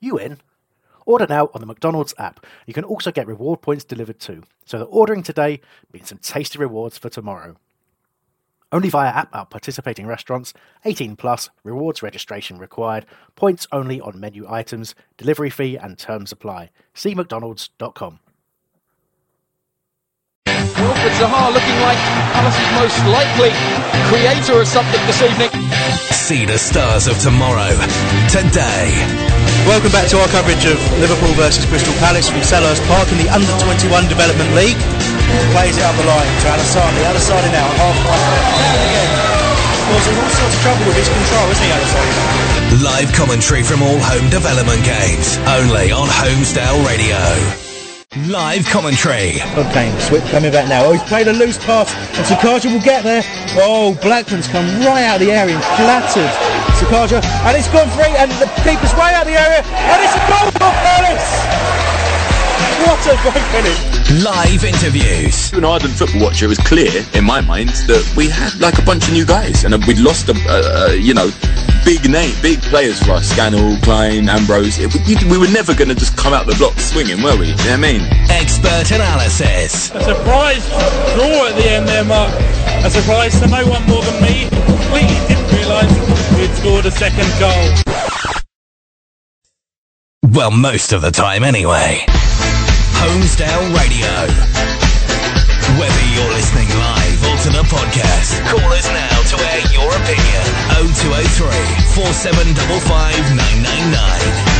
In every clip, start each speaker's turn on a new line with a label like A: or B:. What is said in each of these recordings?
A: you in? Order now on the McDonald's app. You can also get reward points delivered too, so that ordering today means some tasty rewards for tomorrow. Only via app at participating restaurants, 18 plus, rewards registration required, points only on menu items, delivery fee and terms apply. See McDonald's.com.
B: Wilfried Zaha looking like Palace's most likely creator of something this evening.
C: See the stars of tomorrow. Today.
D: Welcome back to our coverage of Liverpool versus Crystal Palace from Selhurst Park in the Under 21 Development League. Plays it up the line to Alassane. Alassane now, half line. Down again. Was all sorts of trouble with his control, isn't he, Alassane?
C: Live commentary from all home development games. Only on Holmesdale Radio. Live commentary.
D: Okay, Swip coming back now. Oh, he's played a loose pass, and Sakaja will get there. Oh, Blackman's come right out of the area and flattered Sakaja, and it's gone free, and the keeper's way out of the area, and it's a goal for Palace! What a great finish!
C: Live interviews.
E: To an ardent football watcher, it was clear in my mind that we had like a bunch of new guys, and we'd lost a, a, a you know big name, big players for us. Scannell, Clyne, Ambrose. It, we, we were never going to just come out the block swinging, were we? You know what I mean?
C: Expert analysis.
F: A surprise draw at the end there, Mark. A surprise to no one more than me. Completely didn't realise we'd scored a second goal.
C: Well, most of the time anyway. Holmesdale Radio. Whether you're listening live or to the podcast, call us now to air your opinion. 0203 4755 999.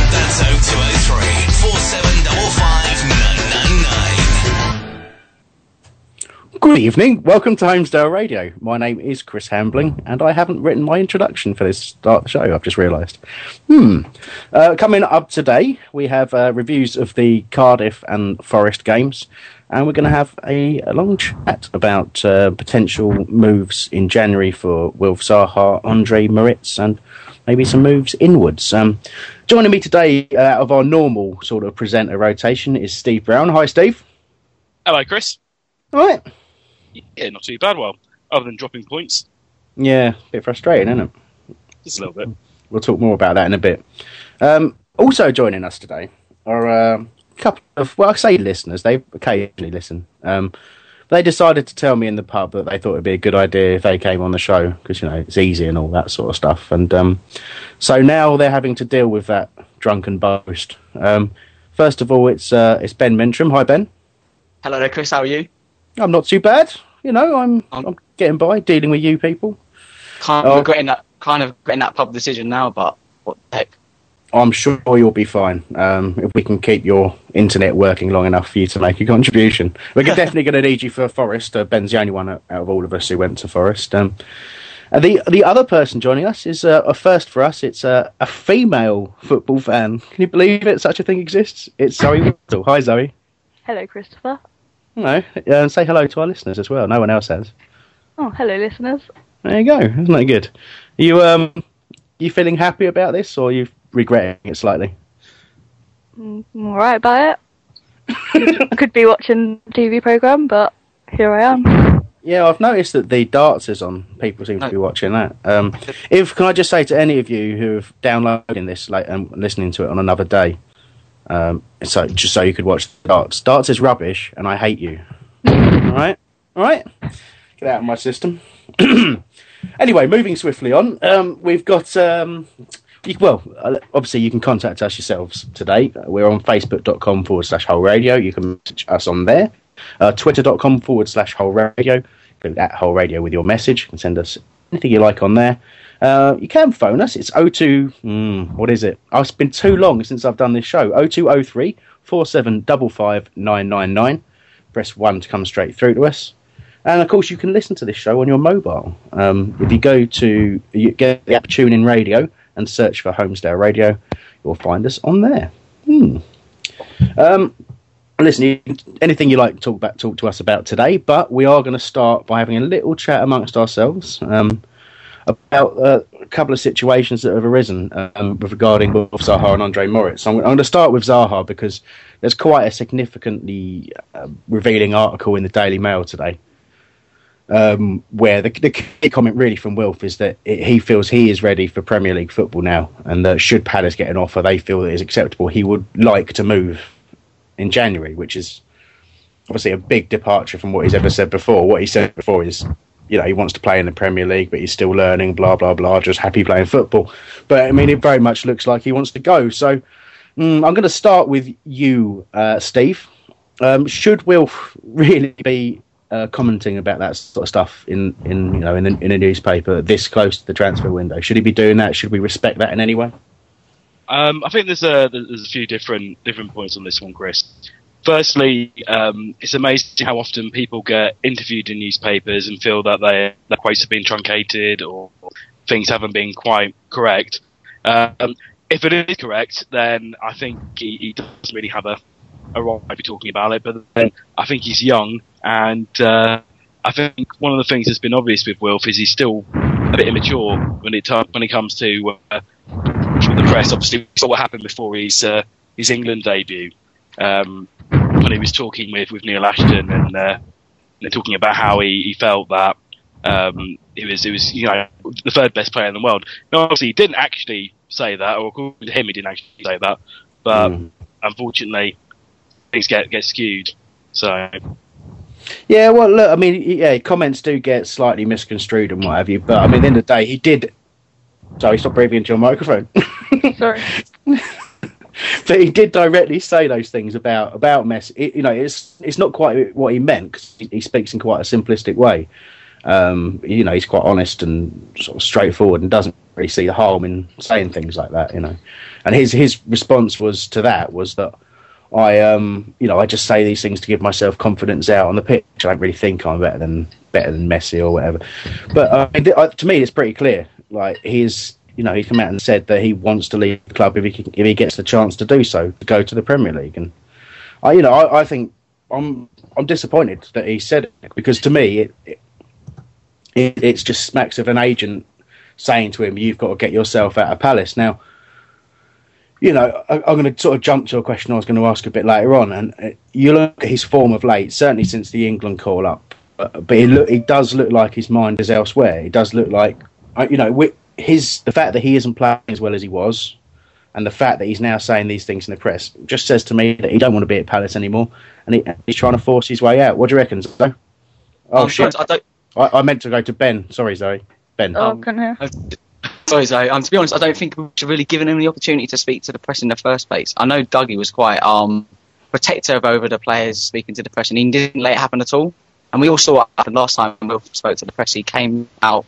A: Good evening. Welcome to Holmesdale Radio. My name is Chris Hambling, and I haven't written my introduction for this start of the show. I've just realised. Hmm. Uh, coming up today, we have uh, reviews of the Cardiff and Forest games, and we're going to have a, a long chat about uh, potential moves in January for Wilf Zaha, Andre Moritz, and maybe some moves inwards. Um, joining me today uh, out of our normal sort of presenter rotation is Steve Brown. Hi, Steve.
G: Hello, Chris.
A: All right.
G: Yeah, not too bad. Well, other than dropping points,
A: Yeah, a bit frustrating, isn't it?
G: just a little bit.
A: We'll talk more about that in a bit. Um, also joining us today are a couple of, well, I say listeners, they occasionally listen. Um, they decided to tell me in the pub that they thought it'd be a good idea if they came on the show because, you know, it's easy and all that sort of stuff. And um, so now they're having to deal with that drunken boast. Um, first of all, it's, uh, it's Ben Mentrum. Hi, Ben.
H: Hello there, Chris. How are you?
A: I'm not too bad. You know, I'm, I'm getting by dealing with you people.
H: Kind of
A: Oh.
H: regretting that, kind of regretting that pub decision now, but what the heck?
A: I'm sure you'll be fine um, if we can keep your internet working long enough for you to make a contribution. We're definitely going to need you for Forest. Uh, Ben's the only one out out of all of us who went to Forest. Um, and the the other person joining us is uh, a first for us. It's uh, a female football fan. Can you believe it? Such a thing exists. It's Zoe Whittle. Hi, Zoe.
I: Hello, Christopher.
A: Uh, and say hello to our listeners as well. No one else has.
I: Oh, hello, listeners.
A: There you go. Isn't that good? Are You um, you feeling happy about this, or you regretting it slightly?
I: Mm, I'm alright about it. could, could be watching TV program, but here I am.
A: Yeah, I've noticed that the darts is on. People seem to be watching that. Um, if can I just say to any of you who have downloading this like and listening to it on another day, um, so just so you could watch darts. Darts is rubbish, and I hate you. all right, all right. Get out of my system. anyway, moving swiftly on. Um, we've got um, you, well, uh, obviously you can contact us yourselves today. We're on facebook.com forward slash whole radio. You can message us on there. Uh, twitter.com forward slash whole radio. Go at whole radio with your message. You can send us anything you like on there. Uh, you can phone us. It's 02. Mm, what is it? Oh, it's been too long since I've done this show. 0203 4755 999. Press 1 to come straight through to us. And of course, you can listen to this show on your mobile. Um, if you go to you get the app TuneIn Radio and search for Holmesdale Radio, you'll find us on there. Hmm. Um, listen, anything you like to talk about, talk to us about today. But we are going to start by having a little chat amongst ourselves um, about uh, a couple of situations that have arisen um, regarding Wilf Zaha and Andre Moritz. I'm, I'm going to start with Zaha because there's quite a significantly uh, revealing article in the Daily Mail today um, where the, the key comment really from Wilf is that it, he feels he is ready for Premier League football now, and that should Palace get an offer they feel that is acceptable, he would like to move in January, which is obviously a big departure from what he's ever said before. What he said before is, you know, he wants to play in the Premier League, but he's still learning, blah blah blah, just happy playing football. But I mean, it very much looks like he wants to go. So mm, I'm going to start with you, uh, Steve. Um, should Wilf really be uh, commenting about that sort of stuff in, in you know in in a newspaper this close to the transfer window? Should he be doing that? Should we respect that in any way?
G: Um, I think there's a there's a few different different points on this one, Chris. Firstly, um, it's amazing how often people get interviewed in newspapers and feel that their their quotes have been truncated or things haven't been quite correct. Um, if it is correct, then I think he, he doesn't really have a, a right to be talking about it. But then I think he's young, and uh, I think one of the things that's been obvious with Wilf is he's still a bit immature when it when it comes to uh, the press. Obviously, we saw what happened before his uh, his England debut um, when he was talking with, with Neil Ashton and uh, talking about how he, he felt that um, it was it was you know the third best player in the world. Now, obviously, he didn't actually say that, or according to him, he didn't actually say that. But unfortunately, things get get skewed. So
A: Yeah, well, look, I mean, yeah, comments do get slightly misconstrued and what have you, but I mean, in the the day, he did. Sorry, stop breathing into your microphone.
I: Sorry.
A: but he did directly say those things about about Messi. It, you know, it's it's not quite what he meant 'cause he, he speaks in quite a simplistic way. Um, you know, he's quite honest and sort of straightforward and doesn't really see the harm in saying things like that. You know, and his his response was to that was that I um you know I just say these things to give myself confidence out on the pitch. I don't really think I'm better than better than Messi or whatever. But uh, to me, it's pretty clear. Like he's you know he's come out and said that he wants to leave the club if he can, if he gets the chance to do so to go to the Premier League. And I you know I, I think I'm I'm disappointed that he said it because to me it, it it it's just smacks of an agent saying to him you've got to get yourself out of Palace now you know, I, I'm going to sort of jump to a question I was going to ask a bit later on. And uh, you look at his form of late, certainly since the England call up, uh, but he look, he does look like his mind is elsewhere. He does look like, uh, you know, wi- his the fact that he isn't playing as well as he was, and the fact that he's now saying these things in the press just says to me that he don't want to be at Palace anymore, and he, he's trying to force his way out. What do you reckon, Zoe? Oh
H: Um,
A: shit!
H: I don't-
A: I, I meant to go to Ben. Sorry, Zoe. Ben.
I: Oh, couldn't hear.
H: Sorry, Zoe. Um, to be honest, I don't think we should have really given him the opportunity to speak to the press in the first place. I know Dougie was quite um, protective over the players speaking to the press, and he didn't let it happen at all. And we all saw what happened last time we spoke to the press. He came out,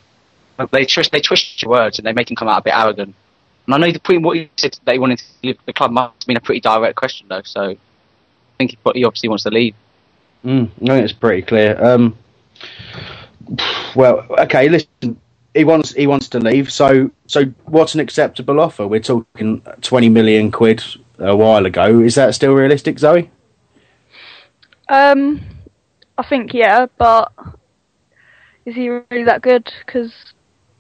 H: they twist, they twist your words, and they make him come out a bit arrogant. And I know the point what he said that he wanted to leave the club must have been a pretty direct question, though. So I think he, he obviously wants to leave.
A: Mm, I think it's pretty clear. Um, well, okay. Listen, he wants he wants to leave. So so what's an acceptable offer? We're talking twenty million quid a while ago. Is that still realistic, Zoe?
I: Um, I think yeah, but is he really that good? Because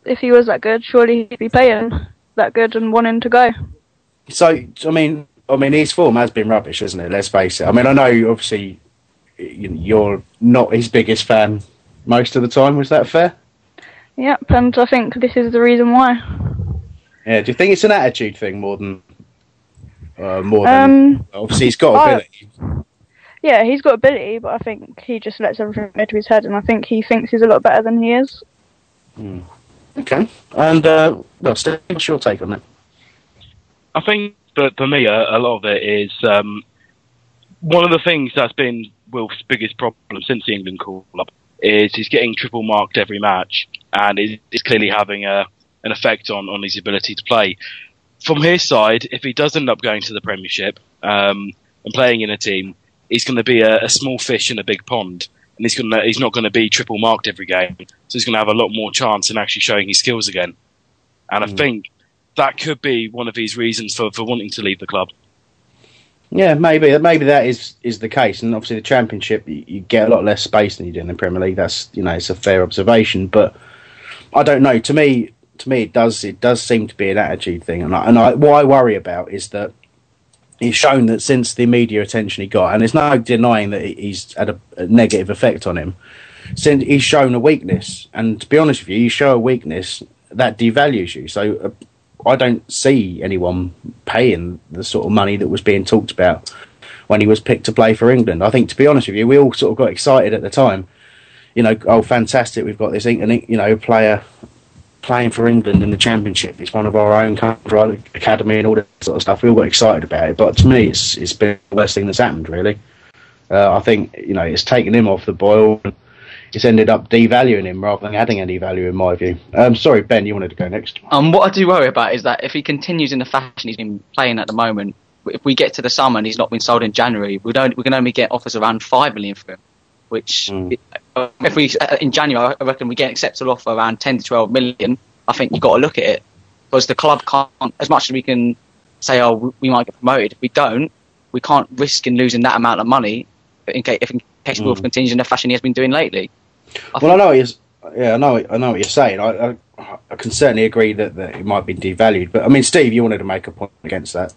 I: if he was that good, surely he'd be playing that good and wanting to go.
A: So I mean, I mean, his form has been rubbish, hasn't it? Let's face it. I mean, I know obviously you- you're not his biggest fan most of the time. Was that fair?
I: Yep, and I think this is the reason why.
A: Yeah. Do you think it's an attitude thing more than uh, more than
I: Um,
A: obviously he's got
I: I-
A: ability?
I: Yeah, he's got ability, but I think he just lets everything go to his head, and I think he thinks he's a lot better than he is.
A: Okay. And uh, well, Steve, what's your take on that?
G: I think that for me, a, a lot of it is um, one of the things that's been Wilf's biggest problem since the England call up is he's getting triple marked every match, and is clearly having a an effect on on his ability to play. From his side, if he does end up going to the Premiership um, and playing in a team, he's going to be a, a small fish in a big pond, and he's going he's not going to be triple marked every game, so he's going to have a lot more chance in actually showing his skills again. And I hmm. think that could be one of his reasons for, for wanting to leave the club.
A: Yeah, maybe maybe that is is the case, and obviously the Championship you, you get a lot less space than you do in the Premier League. That's you know it's a fair observation, but I don't know. To me, to me, it does it does seem to be an attitude thing, and I, and I, what I worry about is that he's shown that since the media attention he got, and there's no denying that he's had a, a negative effect on him. Since he's shown a weakness, and to be honest with you, you show a weakness that devalues you. So uh, I don't see anyone paying the sort of money that was being talked about when he was picked to play for England. I think, to be honest with you, we all sort of got excited at the time. You know, oh, fantastic! We've got this, you know, player playing for England in the Championship. It's one of our own country academy and all that sort of stuff. We all got excited about it, but to me, it's it's been the worst thing that's happened. Really, uh, I think you know it's taken him off the boil. And, it's ended up devaluing him rather than adding any value, in my view. Um, sorry, Ben, you wanted to go next.
H: Um, what I do worry about is that if he continues in the fashion he's been playing at the moment, if we get to the summer and he's not been sold in January, we don't we can only get offers around five million for him. Which, mm. if we uh, in January, I reckon we get an acceptable offer around ten to twelve million. I think you've got to look at it because the club can't, as much as we can say, oh, we might get promoted. If we don't, we can't risk in losing that amount of money in case if in case mm. Wilf continues in the fashion he has been doing lately.
A: I well, I know what yeah, I know, I know what you're saying. I, I, I, can certainly agree that, that it might be devalued. But I mean, Steve, you wanted to make a point against that.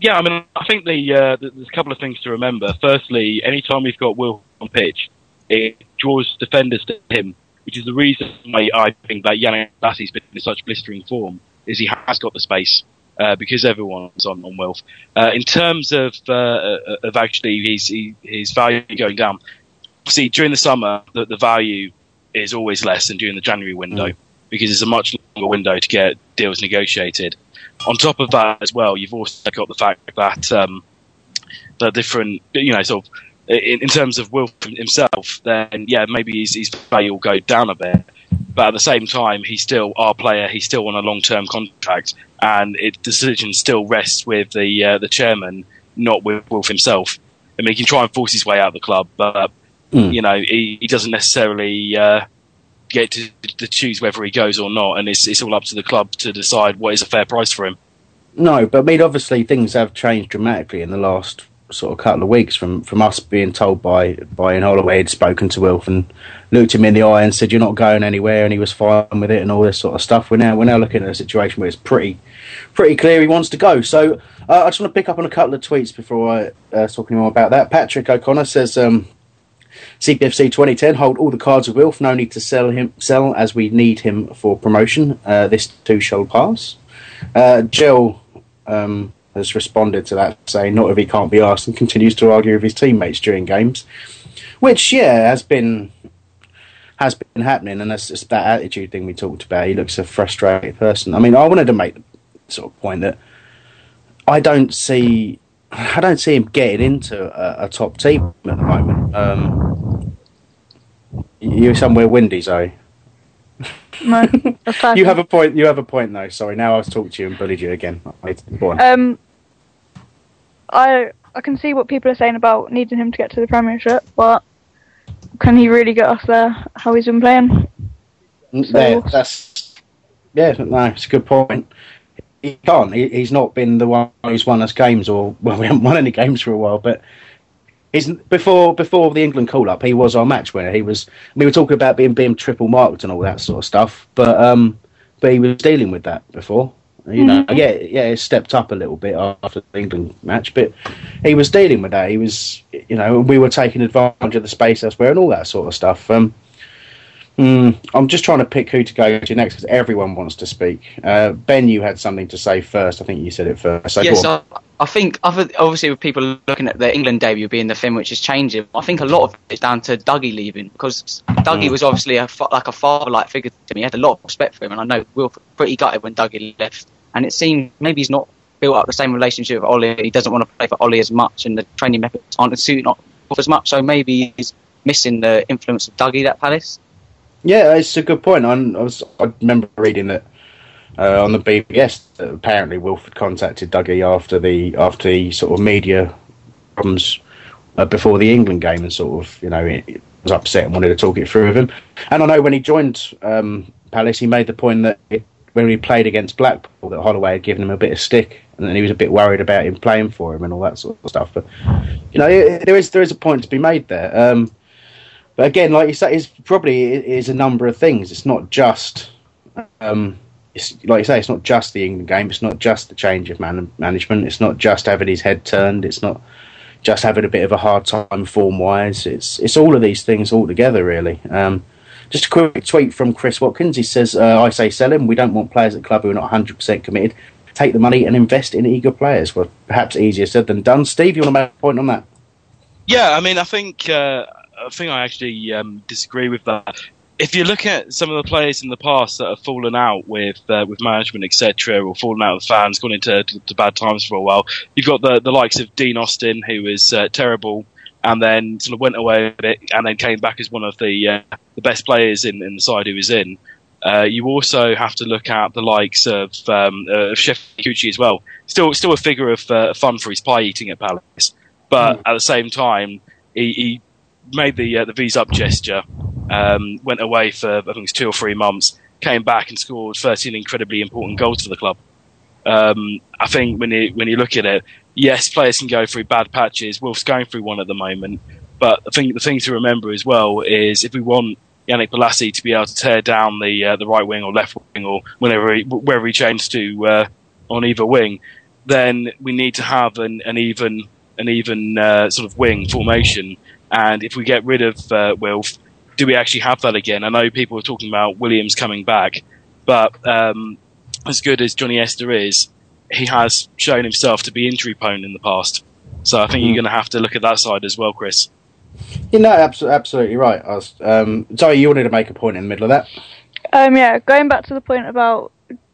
G: Yeah, I mean, I think the, uh, there's a couple of things to remember. Firstly, anytime we've got Will on pitch, it draws defenders to him, which is the reason why I think that Yannick Bolasie's been in such blistering form. Is he has got the space uh, because everyone's on on Wilf. Uh, in terms of uh, of actually his his value going down, see during the summer the, the value is always less than during the January window mm. because it's a much longer window to get deals negotiated. On top of that, as well, you've also got the fact that um, the different, you know, sort of in, in, terms of Wilf himself, then yeah, maybe his, his value will go down a bit. But at the same time, he's still our player. He's still on a long-term contract, and it, the decision still rests with the uh, the chairman, not with Wilf himself. I mean, he can try and force his way out of the club, but Mm. You know, he, he doesn't necessarily uh, get to, to, choose whether he goes or not, and it's it's all up to the club to decide what is a fair price for him.
A: No, but I mean, obviously things have changed dramatically in the last sort of couple of weeks from, from us being told by by Ian Holloway had spoken to Wilf and looked him in the eye and said you're not going anywhere and he was fine with it and all this sort of stuff. We're now we're now looking at a situation where it's pretty pretty clear he wants to go. So uh, I just want to pick up on a couple of tweets before I uh, talk more about that. Patrick O'Connor says um, CPFC 2010 hold all the cards of Wilf. No need to sell him sell as we need him for promotion. Uh, this too shall pass. Uh, Jill um, has responded to that, saying not if he can't be asked, and continues to argue with his teammates during games, which yeah has been has been happening, and that's just that attitude thing we talked about. He looks a frustrated person. I mean, I wanted to make the sort of point that I don't see I don't see him getting into a, a top team at the moment. Um, you're somewhere windy, Zoe.
I: No,
A: you have a point. You have a point, though. Sorry, now I've talked to you and bullied you again.
I: Um, I I can see what people are saying about needing him to get to the Premiership, but can he really get us there? How he's been playing?
A: There, that's yeah. No, it's a good point he can't. He, he's not been the one who's won us games, or well, we haven't won any games for a while. But he's before before the England call up, he was our match winner. He was. We were talking about being being triple marked and all that sort of stuff, but um, but he was dealing with that before. You know, mm-hmm. yeah, yeah, he stepped up a little bit after the England match, but he was dealing with that. He was, you know, we were taking advantage of the space elsewhere and all that sort of stuff. Um, Mm, I'm just trying to pick who to go to next because everyone wants to speak. Uh, ben, you had something to say first. I think you said it first. So
H: yes, I, I, think other, obviously with people looking at the England debut being the thing which is changing, I think a lot of it's down to Dougie leaving because Dougie mm. was obviously a, like a father-like figure to me. I had a lot of respect for him, and I know we were pretty gutted when Dougie left. And it seemed maybe he's not built up the same relationship with Ollie. He doesn't want to play for Ollie as much, and the training methods aren't suiting off as much. So maybe he's missing the influence of Dougie at Palace.
A: Yeah, it's a good point. I, I was I remember reading that uh, on the BBS that apparently Wilford contacted Dougie after the after the sort of media problems uh, before the England game and sort of you know was upset and wanted to talk it through with him. And I know when he joined um, Palace, he made the point that it, when he played against Blackpool, that Holloway had given him a bit of stick, and then he was a bit worried about him playing for him and all that sort of stuff. But you know, there is there is a point to be made there. Um, but again, like you said, it's probably it is a number of things. It's not just. Um, it's, like you say, it's not just the England game. It's not just the change of man- management. It's not just having his head turned. It's not just having a bit of a hard time form wise. It's it's all of these things all together, really. Um, just a quick tweet from Chris Watkins. He says, uh, "I say sell him. We don't want players at club who are not 100 percent committed. Take the money and invest in eager players." Well, perhaps easier said than done. Steve, you want to make a point on that?
G: Yeah, I mean, I think uh, I think I actually um, disagree with that if you look at some of the players in the past that have fallen out with uh, with management, etc., or fallen out with fans, gone into to, to bad times for a while, you've got the the likes of Dean Austin, who was uh, terrible, and then sort of went away a bit, and then came back as one of the uh, the best players in, in the side he was in. Uh, you also have to look at the likes of um, uh, of Sheffield as well. Still, still a figure of uh, fun for his pie eating at Palace, but mm. at the same time, he, he made the uh, the V's up gesture, um, went away for I think it's two or three months, came back and scored 13 incredibly important goals for the club. Um, I think when you when you look at it, yes, players can go through bad patches. Wilf's going through one at the moment, but I think the thing to remember as well is if we want Yannick Bolasie to be able to tear down the uh, the right wing or left wing or whenever he, wherever he changes to uh, on either wing, then we need to have an, an even an even uh, sort of wing formation and if we get rid of uh, Wilf, do we actually have that again? I know people are talking about Williams coming back, but um, as good as Johnny Esther is, he has shown himself to be injury prone in the past. So I think mm. you're going to have to look at that side as well, Chris.
A: You know, absolutely right. I was, um, sorry, you wanted to make a point in the middle of that.
I: Um, yeah, going back to the point about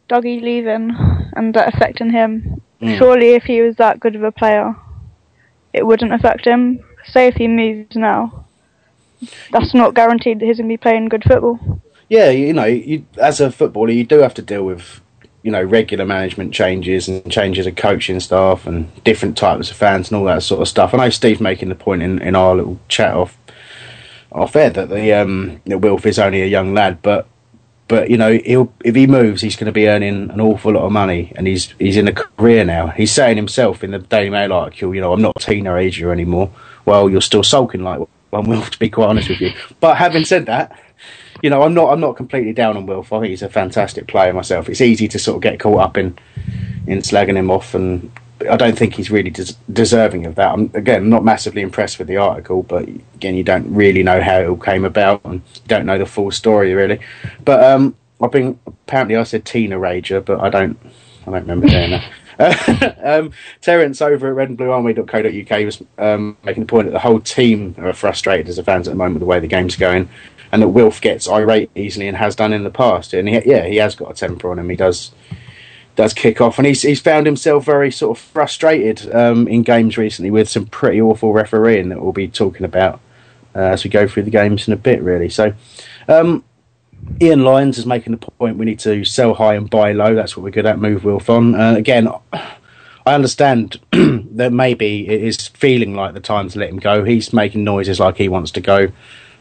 I: Dougie leaving and that affecting him. Mm. Surely, if he was that good of a player, it wouldn't affect him say if he moves now, that's not guaranteed that he's going to be playing good football.
A: Yeah, you know, you, as a footballer, you do have to deal with, you know, regular management changes and changes of coaching staff and different types of fans and all that sort of stuff. I know Steve making the point in, in our little chat off off air that the um, that Wilf is only a young lad, but but you know, he'll if he moves, he's going to be earning an awful lot of money, and he's he's in a career now. He's saying himself in the Daily Mail article, you know, I'm not a teenager anymore well, you're still sulking like one Wilf, to be quite honest with you. But having said that, you know, I'm not I'm not completely down on Wilf. I think he's a fantastic player myself. It's easy to sort of get caught up in in slagging him off, and I don't think he's really des- deserving of that. I'm again not massively impressed with the article, but again, you don't really know how it all came about, and you don't know the full story really. But um, I've been apparently I said Tina Rager, but I don't I don't remember saying that. um, Terence over at redandbluearmy.co.uk was um, making the point that the whole team are frustrated as a fans at the moment with the way the game's going, and that Wilf gets irate easily and has done in the past. And he, yeah, he has got a temper on him. He does does kick off, and he's he's found himself very sort of frustrated um, in games recently with some pretty awful refereeing that we'll be talking about uh, as we go through the games in a bit, really. So. Um, Ian Lyons is making the point we need to sell high and buy low. That's what we're good at. Move Wilf on. Uh, again, I understand that maybe it is feeling like the time to let him go. He's making noises like he wants to go.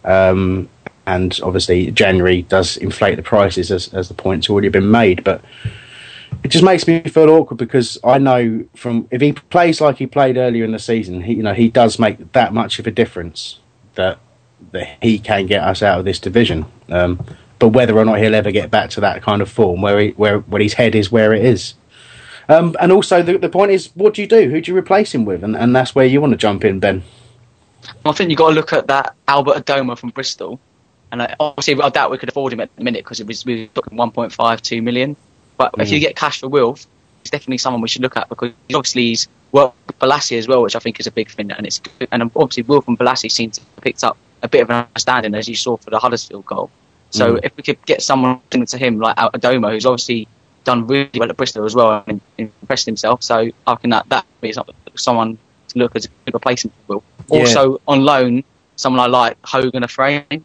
A: Um, and obviously, January does inflate the prices as, as the point's already been made. But it just makes me feel awkward because I know from if he plays like he played earlier in the season, he you know he does make that much of a difference that that he can get us out of this division. Um, but whether or not he'll ever get back to that kind of form where he, where where his head is where it is. Um, and also the the point is, what do you do? Who do you replace him with? And and that's where you want to jump in, Ben.
H: I think you've got to look at that Albert Adomah from Bristol, and I, obviously I doubt we could afford him at the minute because it was we were talking 1.52 million. But mm. if you mm. get cash for Wilf, it's definitely someone we should look at because obviously he's worked well Bolasie as well, which I think is a big thing, and it's good. and obviously Wilf and Bolasie seem to have picked up a bit of an understanding as you saw for the Huddersfield goal. So mm. if we could get someone similar to him, like Adomah, who's obviously done really well at Bristol as well and impressed himself. So I think that that is someone to look as a good replacement for Will.
A: Yeah.
H: Also on loan, someone I like Hogan Ephraim.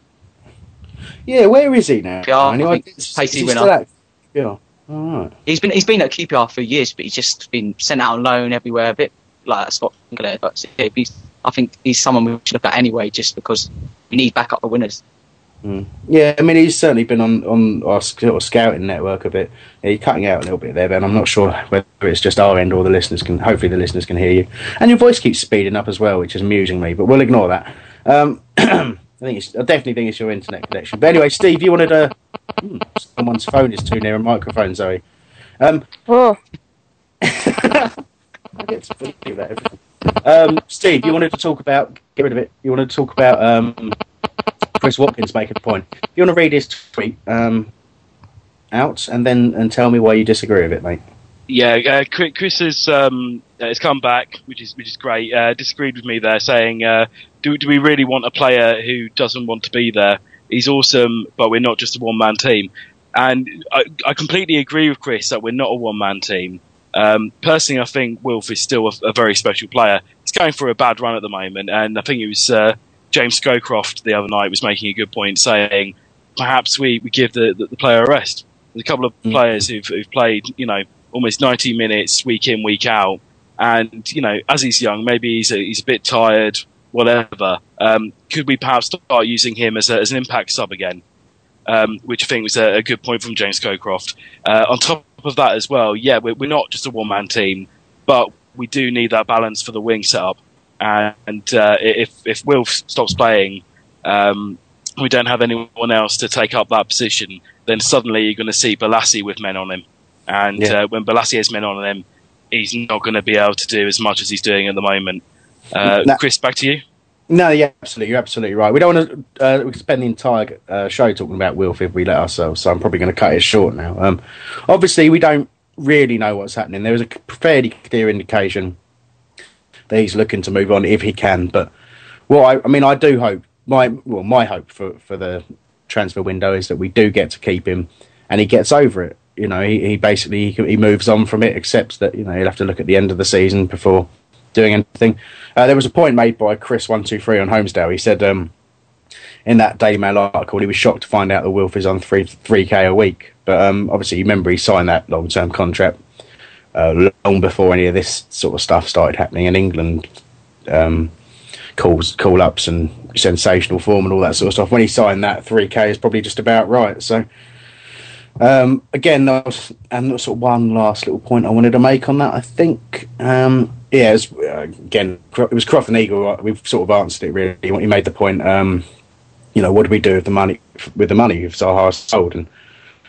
A: Yeah, where is he now?
H: QPR, I pacey winner.
A: Yeah. All right.
H: He's been he's been at QPR for years, but he's just been sent out on loan everywhere, a bit like Scott Sinclair. But he's, I think he's someone we should look at anyway, just because we need backup for winners.
A: Mm. Yeah, I mean, he's certainly been on, on our sort of scouting network a bit. Yeah, he's cutting out a little bit there, Ben. I'm not sure whether it's just our end or the listeners can. Hopefully, the listeners can hear you. And your voice keeps speeding up as well, which is amusing me, but we'll ignore that. Um, I think it's, I definitely think it's your internet connection. But anyway, Steve, you wanted a. Hmm, someone's phone is too near a microphone, Zoe. Um,
I: Oh,
A: I get to fully do that. everything. Um, Steve, you wanted to talk about. Get rid of it. You wanted to talk about um, Chris Watkins making a point. You want to read his tweet um, out and then and tell me why you disagree with it, mate.
G: Yeah, uh, Chris has um, uh, has come back, which is which is great. Uh, disagreed with me there, saying, uh, "Do do we really want a player who doesn't want to be there? He's awesome, but we're not just a one man team." And I, I completely agree with Chris that we're not a one man team. Um, personally, I think Wilf is still a, a very special player. He's going through a bad run at the moment, and I think it was uh, James Scowcroft the other night was making a good point, saying perhaps we, we give the, the, the player a rest. There's a couple of players who've, who've played, you know, almost 90 minutes week in, week out. And, you know, as he's young, maybe he's a, he's a bit tired, whatever. Um, could we perhaps start using him as, a, as an impact sub again? Um, which I think was a, a good point from James Scowcroft. Uh, on top of that as well, yeah, we're, we're not just a one man team, but we do need that balance for the wing setup. And, uh, if, if Wilf stops playing, um, we don't have anyone else to take up that position, then suddenly you're going to see Bolasie with men on him. And
A: Yeah.
G: uh, when Bolasie has men on him, he's not going to be able to do as much as he's doing at the moment. Uh,
A: No.
G: Chris, back to you.
A: No, yeah, absolutely, you're absolutely right. We don't want to uh, spend the entire uh, show talking about Wilf if we let ourselves, so I'm probably going to cut it short now. Um, obviously, we don't really know what's happening. There is a fairly clear indication that he's looking to move on if he can. But well, I, I mean, I do hope my well, my hope for for the transfer window is that we do get to keep him, and he gets over it. You know, he, he basically he, moves on from it, accepts that you know he'll have to look at the end of the season before doing anything. Uh, there was a point made by Chris one two three on Holmesdale. He said um, in that Daily Mail article he was shocked to find out that Wilf is on three three k a week. But um, obviously, you remember he signed that long term contract uh, long before any of this sort of stuff started happening in England. Um, calls, call ups, and sensational form and all that sort of stuff. When he signed that, three k is probably just about right. So. Um, again, that was, and that's sort of one last little point I wanted to make on that. I think, um, yeah, it was, uh, again, it was Croft and Eagle. We've sort of answered it really. He made the point. Um, you know, what do we do with the money? With the money if Zaha sold, and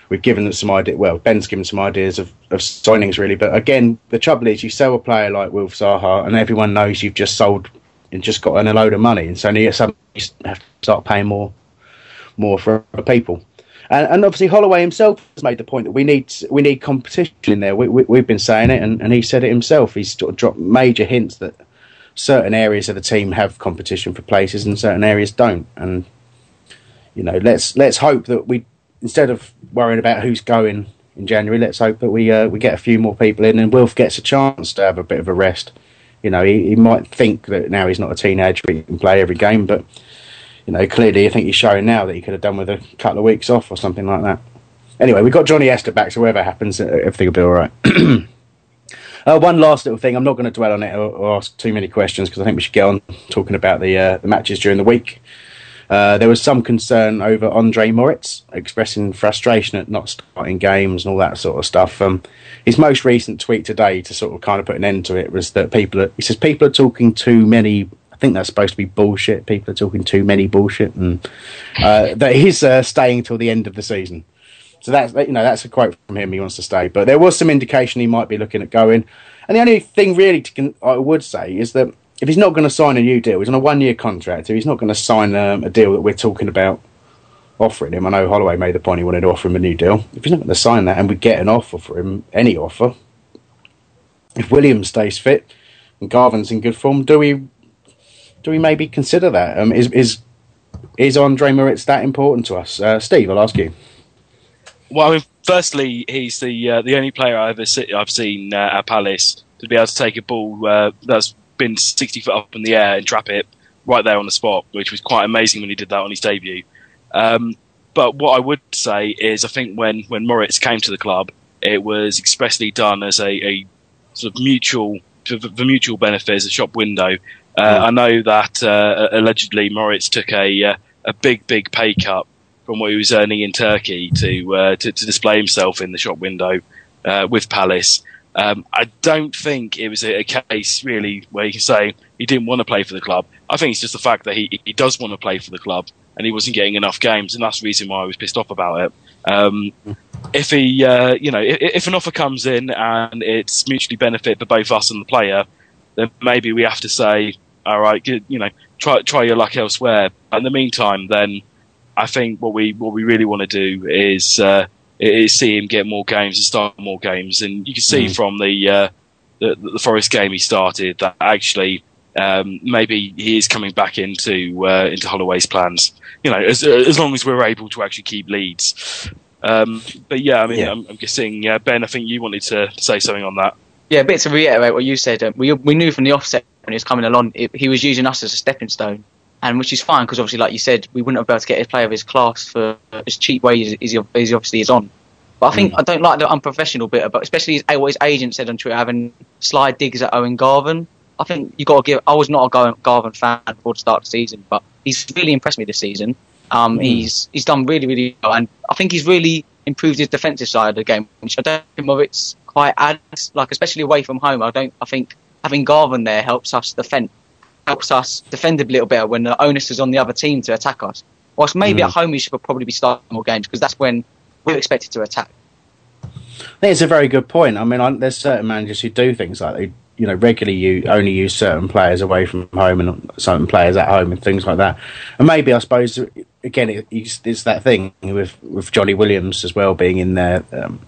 A: we've given them some idea. Well, Ben's given some ideas of, of signings really, but again, the trouble is you sell a player like Wilf Zaha, and everyone knows you've just sold and just got a load of money, and so you suddenly have to start paying more, more for other people. And, and obviously, Holloway himself has made the point that we need we need competition in there. We, we, we've been saying it, and, and he said it himself. He's sort of dropped major hints that certain areas of the team have competition for places, and certain areas don't. And you know, let's let's hope that we instead of worrying about who's going in January, let's hope that we uh, we get a few more people in, and Wilf gets a chance to have a bit of a rest. You know, he, he might think that now he's not a teenager, he can play every game, but you know, clearly I think he's showing now that he could have done with a couple of weeks off or something like that. Anyway, we've got Johnny Esther back, so whatever happens, uh, everything will be all right. Uh, one last little thing. I'm not going to dwell on it or, or ask too many questions because I think we should get on talking about the uh, the matches during the week. Uh, there was some concern over Andre Moritz expressing frustration at not starting games and all that sort of stuff. Um, his most recent tweet today to sort of kind of put an end to it was that people are, he says people are talking too many. I think that's supposed to be bullshit. People are talking too many bullshit, and uh, that he's uh, staying till the end of the season. So that's you know that's a quote from him. He wants to stay, but there was some indication he might be looking at going. And the only thing really to I would say is that if he's not going to sign a new deal, he's on a one-year contract. If he's not going to sign um, a deal that we're talking about offering him, I know Holloway made the point he wanted to offer him a new deal. If he's not going to sign that, and we get an offer for him, any offer, if Williams stays fit and Garvin's in good form, do we do we maybe consider that? Um, is is is Andre Moritz that important to us? Uh, Steve, I'll ask you.
G: Well, I mean, firstly, he's the uh, the only player I've ever se- I've seen uh, at Palace to be able to take a ball uh, that's been 60 foot up in the air and trap it right there on the spot, which was quite amazing when he did that on his debut. Um, but what I would say is, I think when when Moritz came to the club, it was expressly done as a, a sort of mutual for, for mutual benefit as a shop window. Uh, I know that uh, allegedly Moritz took a uh, a big big pay cut from what he was earning in Turkey to uh, to, to display himself in the shop window uh, with Palace. Um, I don't think it was a, a case really where you can say he didn't want to play for the club. I think it's just the fact that he he does want to play for the club and he wasn't getting enough games, and that's the reason why I was pissed off about it. Um, if he, uh, you know, if, if an offer comes in and it's mutually benefit for both us and the player, then maybe we have to say, all right, good, you know, try try your luck elsewhere. In the meantime, then I think what we what we really want to do is uh, see him get more games and start more games, and you can see
A: Mm.
G: from the, uh, the the Forest game he started that actually um, maybe he is coming back into uh, into Holloway's plans. You know, as as long as we're able to actually keep leads. Um, but yeah, I mean,
H: Yeah.
G: I'm, I'm guessing uh, Ben. I think you wanted to say something on that.
H: Yeah, a bit to reiterate what you said. Um, we we knew from the offset when he was coming along, it, he was using us as a stepping stone, and which is fine because obviously, like you said, we wouldn't have been able to get a player of his class for as cheap wages as he, as he obviously is on. But I think I don't like the unprofessional bit about, especially his, what his agent said on Twitter, having slide digs at Owen Garvin. I think you got to give. I was not a Garvin fan before the start of the season, but he's really impressed me this season. Um,
A: Mm.
H: He's he's done really really well, and I think he's really improved his defensive side of the game, which I don't think Moritz quite adds. Like especially away from home, I don't. I think having Garvin there helps us defend, helps us defend a little better when the onus is on the other team to attack us. Whilst maybe
A: Mm.
H: at home we should probably be starting more games because that's when we're expected to attack.
A: I think it's a very good point. I mean, I, there's certain managers who do things like they, you know, regularly you only use certain players away from home and certain players at home and things like that. And maybe I suppose again, it, it's, it's that thing with with Johnny Williams as well being in there. Um,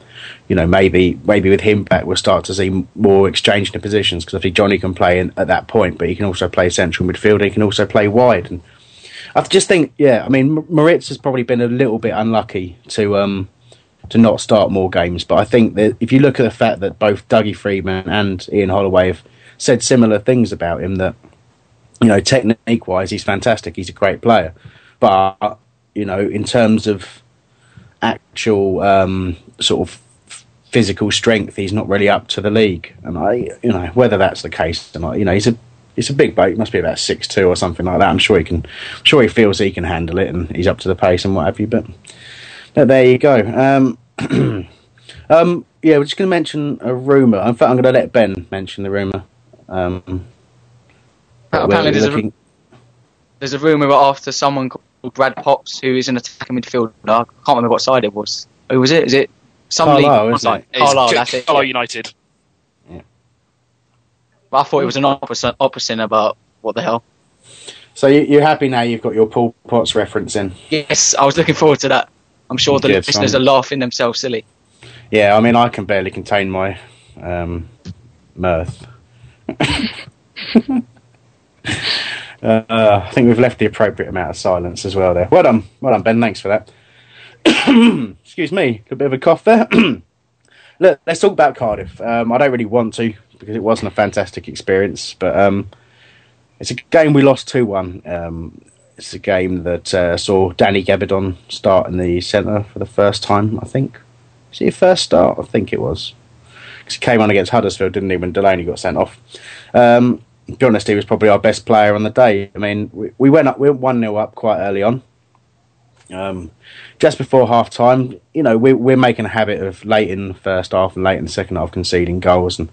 A: you know, maybe maybe with him back, we'll start to see more exchange in the positions because I think Johnny can play in, at that point, but he can also play central midfield. He can also play wide, and I just think, yeah, I mean, Moritz has probably been a little bit unlucky to. Um, to not start more games. But I think that if you look at the fact that both Dougie Freedman and Ian Holloway have said similar things about him, that you know, technique wise, he's fantastic. He's a great player, but you know, in terms of actual um, sort of physical strength, he's not really up to the league. And I, you know, whether that's the case or not, you know, he's a he's a big boat. He must be about six two or something like that. I'm sure he can. I'm sure he feels he can handle it, and he's up to the pace and what have you. But but there you go. Um, um, yeah, we're just going to mention a rumor. In fact, I'm going to let Ben mention the rumor. Um,
H: Apparently, there's a,
A: looking-
H: there's a rumor after someone called Brad Potts, who is an attacking midfielder. I can't remember what side it was. Who was it? Is it some
A: Carlisle,
H: league?
A: isn't
H: side?
A: it?
H: Carlisle,
G: It's
H: that's it.
G: Carlisle
H: yeah.
G: United.
H: But I thought it was an opposite, opposite about what the hell.
A: so you, you're happy now? You've got your Paul Potts reference in.
H: Yes, I was looking forward to that. I'm sure the
A: Good,
H: listeners
A: son.
H: are laughing themselves silly.
A: Yeah, I mean, I can barely contain my um, mirth. uh, I think we've left the appropriate amount of silence as well there. Well done, well done, Ben. Thanks for that. Excuse me, a bit of a cough there. Look, let's talk about Cardiff. Um, I don't really want to because it wasn't a fantastic experience, but um, it's a game we lost two one. Um, it's a game that uh, saw Danny Gabbidon start in the centre for the first time, I think. Was it your first start? I think it was. 'Cause he came on against Huddersfield, didn't he, when Delaney got sent off? Um, to be honest, he was probably our best player on the day. I mean, we, we went up, we went 1 0 up quite early on. Um, just before half time, you know, we, we're making a habit of late in the first half and late in the second half conceding goals. And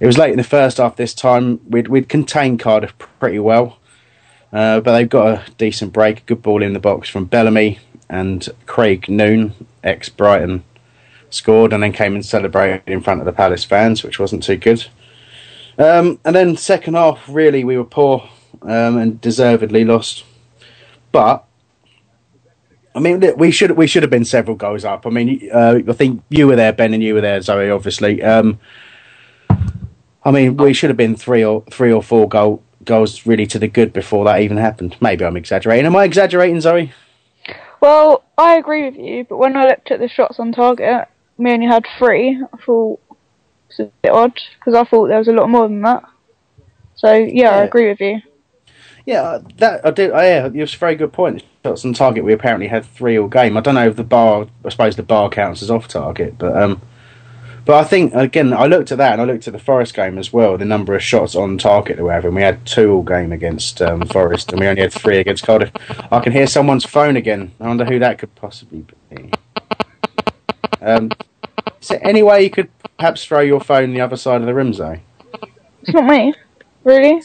A: it was late in the first half this time. We'd, we'd contained Cardiff pretty well. Uh, but they've got a decent break, good ball in the box from Bellamy and Craig Noone, ex Brighton, scored and then came and celebrated in front of the Palace fans, which wasn't too good. Um, and then second half, really, we were poor um, and deservedly lost. But I mean, we should we should have been several goals up. I mean, uh, I think you were there, Ben, and you were there, Zoe. Obviously, um, I mean, we should have been three or three or four goal goals really to the good before that even happened. Maybe I'm exaggerating. Am I exaggerating, Zoe?
I: Well, I agree with you, but when I looked at the shots on target, we only had three. I thought it's a bit odd because I thought there was a lot more than that. So yeah, I agree with you.
A: Yeah, that I did. I, yeah, it's a very good point. Shots on target. We apparently had three all game. I don't know if the bar. I suppose the bar counts as off target, but um, but I think again, I looked at that and I looked at the Forest game as well. The number of shots on target that we have, and we had two all game against um, Forest, and we only had three against Cardiff. I can hear someone's phone again. I wonder who that could possibly be. Um, is there any way you could perhaps throw your phone the other side of the room, Zoe?
I: It's not me, really.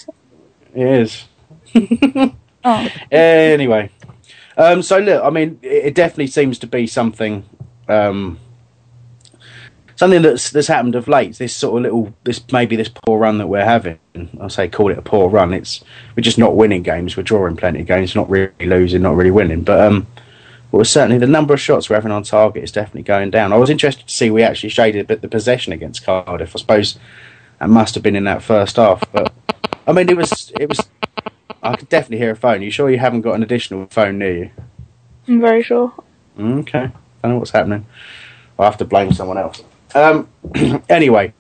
A: It is.
I: Oh,
A: anyway, um, so look, I mean, it, it definitely seems to be something, um, something that's that's happened of late. This sort of little, this maybe this poor run that we're having. I say call it a poor run. It's we're just not winning games. We're drawing plenty of games, not really losing, not really winning. But um, well, certainly the number of shots we're having on target is definitely going down. I was interested to see we actually shaded a bit the possession against Cardiff. I suppose that must have been in that first half, but I mean, it was it was. I could definitely hear a phone. You sure you haven't got an additional phone near you?
I: I'm very sure.
A: Okay, I don't know what's happening. I'll have to blame someone else. Um, anyway,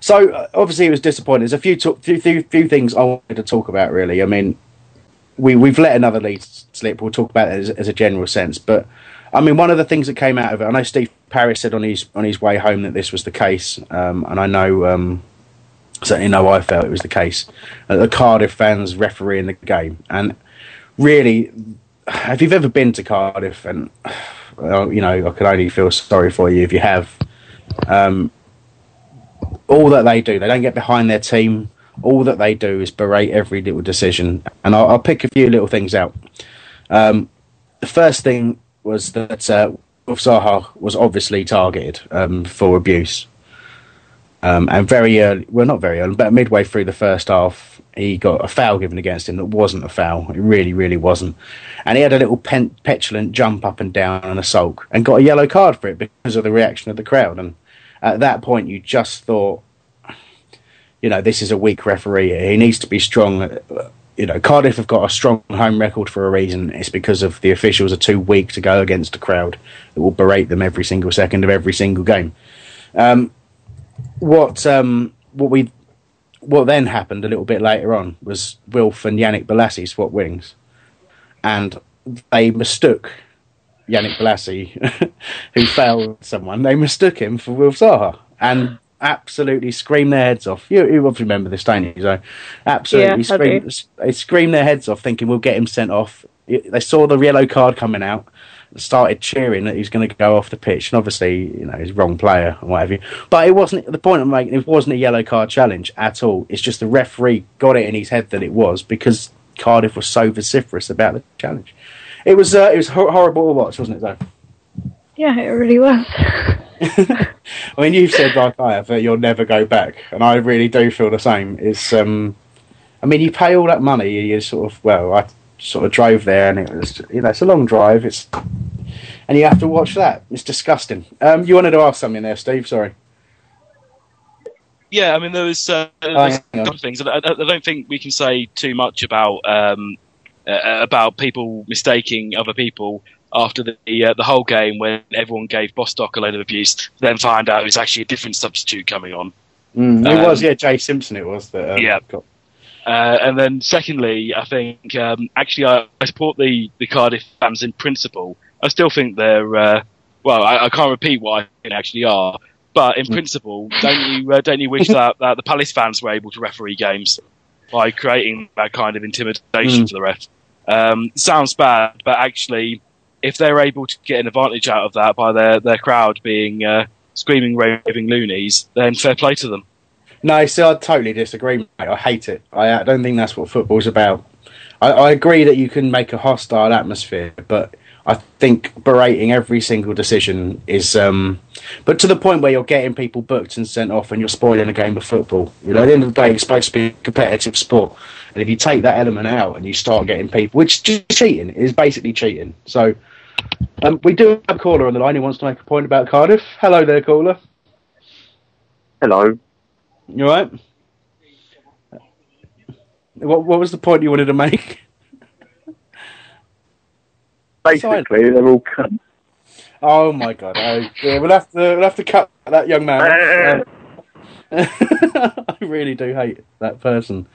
A: so uh, obviously it was disappointing. There's a few, to- few, few few things I wanted to talk about. Really, I mean, we we've let another lead slip. We'll talk about it as, as a general sense, but I mean, one of the things that came out of it. I know Steve Parish said on his on his way home that this was the case, um, and I know. Um, certainly know I felt it was the case. Uh, the Cardiff fans refereeing the game, and really, if you've ever been to Cardiff, and well, you know, I can only feel sorry for you if you have. Um, all that they do, they don't get behind their team. All that they do is berate every little decision, and I'll, I'll pick a few little things out. Um, the first thing was that uh, Zaha was obviously targeted um, for abuse. Um, and very early, well, not very early, but midway through the first half, he got a foul given against him that wasn't a foul. It really, really wasn't. And he had a little pen- petulant jump up and down and a sulk and got a yellow card for it because of the reaction of the crowd. And at that point, you just thought, you know, this is a weak referee. He needs to be strong. You know, Cardiff have got a strong home record for a reason. It's because of the officials are too weak to go against a crowd that will berate them every single second of every single game. Um, what um, what we what then happened a little bit later on was Wilf and Yannick Bolasie swap wings, and they mistook Yannick Bolasie, who failed someone. They mistook him for Wilf Zaha and absolutely screamed their heads off. You, you obviously remember this, don't you? So absolutely
I: Yeah,
A: screamed, they screamed their heads off, thinking we'll get him sent off. They saw the yellow card coming out started cheering that he was going to go off the pitch, and obviously, you know, he's wrong player and whatever. But it wasn't the point I'm making. It wasn't a yellow card challenge at all. It's just the referee got it in his head that it was because Cardiff was so vociferous about the challenge. It was uh, it was horrible to watch, wasn't it? Though.
I: Yeah, it really was.
A: I mean, you've said like I have that you'll never go back, and I really do feel the same. It's um, I mean, you pay all that money, you sort of well, I sort of drove there, and it was you know it's a long drive. It's and you have to watch that. It's disgusting. Um, you wanted to ask something there, Steve? Sorry.
G: Yeah, I mean, there was uh,
A: Oh,
G: there's a couple of things. I, I, I don't think we can say too much about um, uh, about people mistaking other people after the uh, the whole game when everyone gave Bostock a load of abuse. Then find out it was actually a different substitute coming on.
A: Mm, it
G: Um,
A: was, yeah, Jay Simpson. It was that. Um,
G: Yeah.
A: got-
G: Uh, and then secondly, I think um, actually I, I support the, the Cardiff fans in principle. I still think they're uh, well. I, I can't repeat what I actually are, but in principle, don't you uh, don't you wish that, that the Palace fans were able to referee games by creating that kind of intimidation
A: Mm.
G: for the ref? Um, sounds bad, but actually, if they're able to get an advantage out of that by their their crowd being uh, screaming, raving loonies, then fair play to them.
A: No, see, I totally disagree. Mate. I hate it. I, I don't think that's what football's about. I, I agree that you can make a hostile atmosphere, but I think berating every single decision is. Um, but to the point where you're getting people booked and sent off, and you're spoiling a game of football. You know, at the end of the day, it's supposed to be a competitive sport, and if you take that element out and you start getting people, which just cheating, is basically cheating. So. Um, we do have a caller on the line who wants to make a point about Cardiff. Hello there, caller.
J: Hello.
A: You all right? What What was the point you wanted to make?
J: Basically, they're all cunts.
A: Oh my god! Oh, yeah, we'll have to we'll have to cut that young man. I really do hate that person.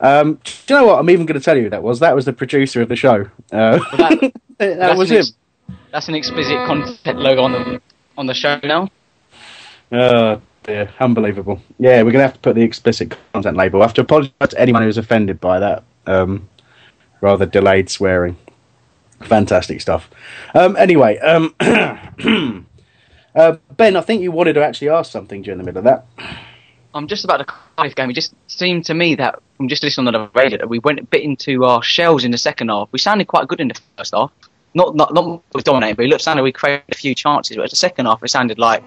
A: Um, do you know what? I'm even going to tell you who that was. That was the producer of the show. Uh, that,
H: That's
A: was him.
H: ex- that's an explicit content logo on the on the show now.
A: Oh dear, unbelievable. Yeah, we're going to have to put the explicit content label. I have to apologise to anyone who was offended by that um, rather delayed swearing. Fantastic stuff. Um, anyway, um, uh, Ben, I think you wanted to actually ask something during the middle of that.
H: I'm just about the Cardiff game. It just seemed to me that from just listening on the radio that we went a bit into our shells in the second half. We sounded quite good in the first half. Not not not with dominating, but it looked sounded we created a few chances. But the second half, it sounded like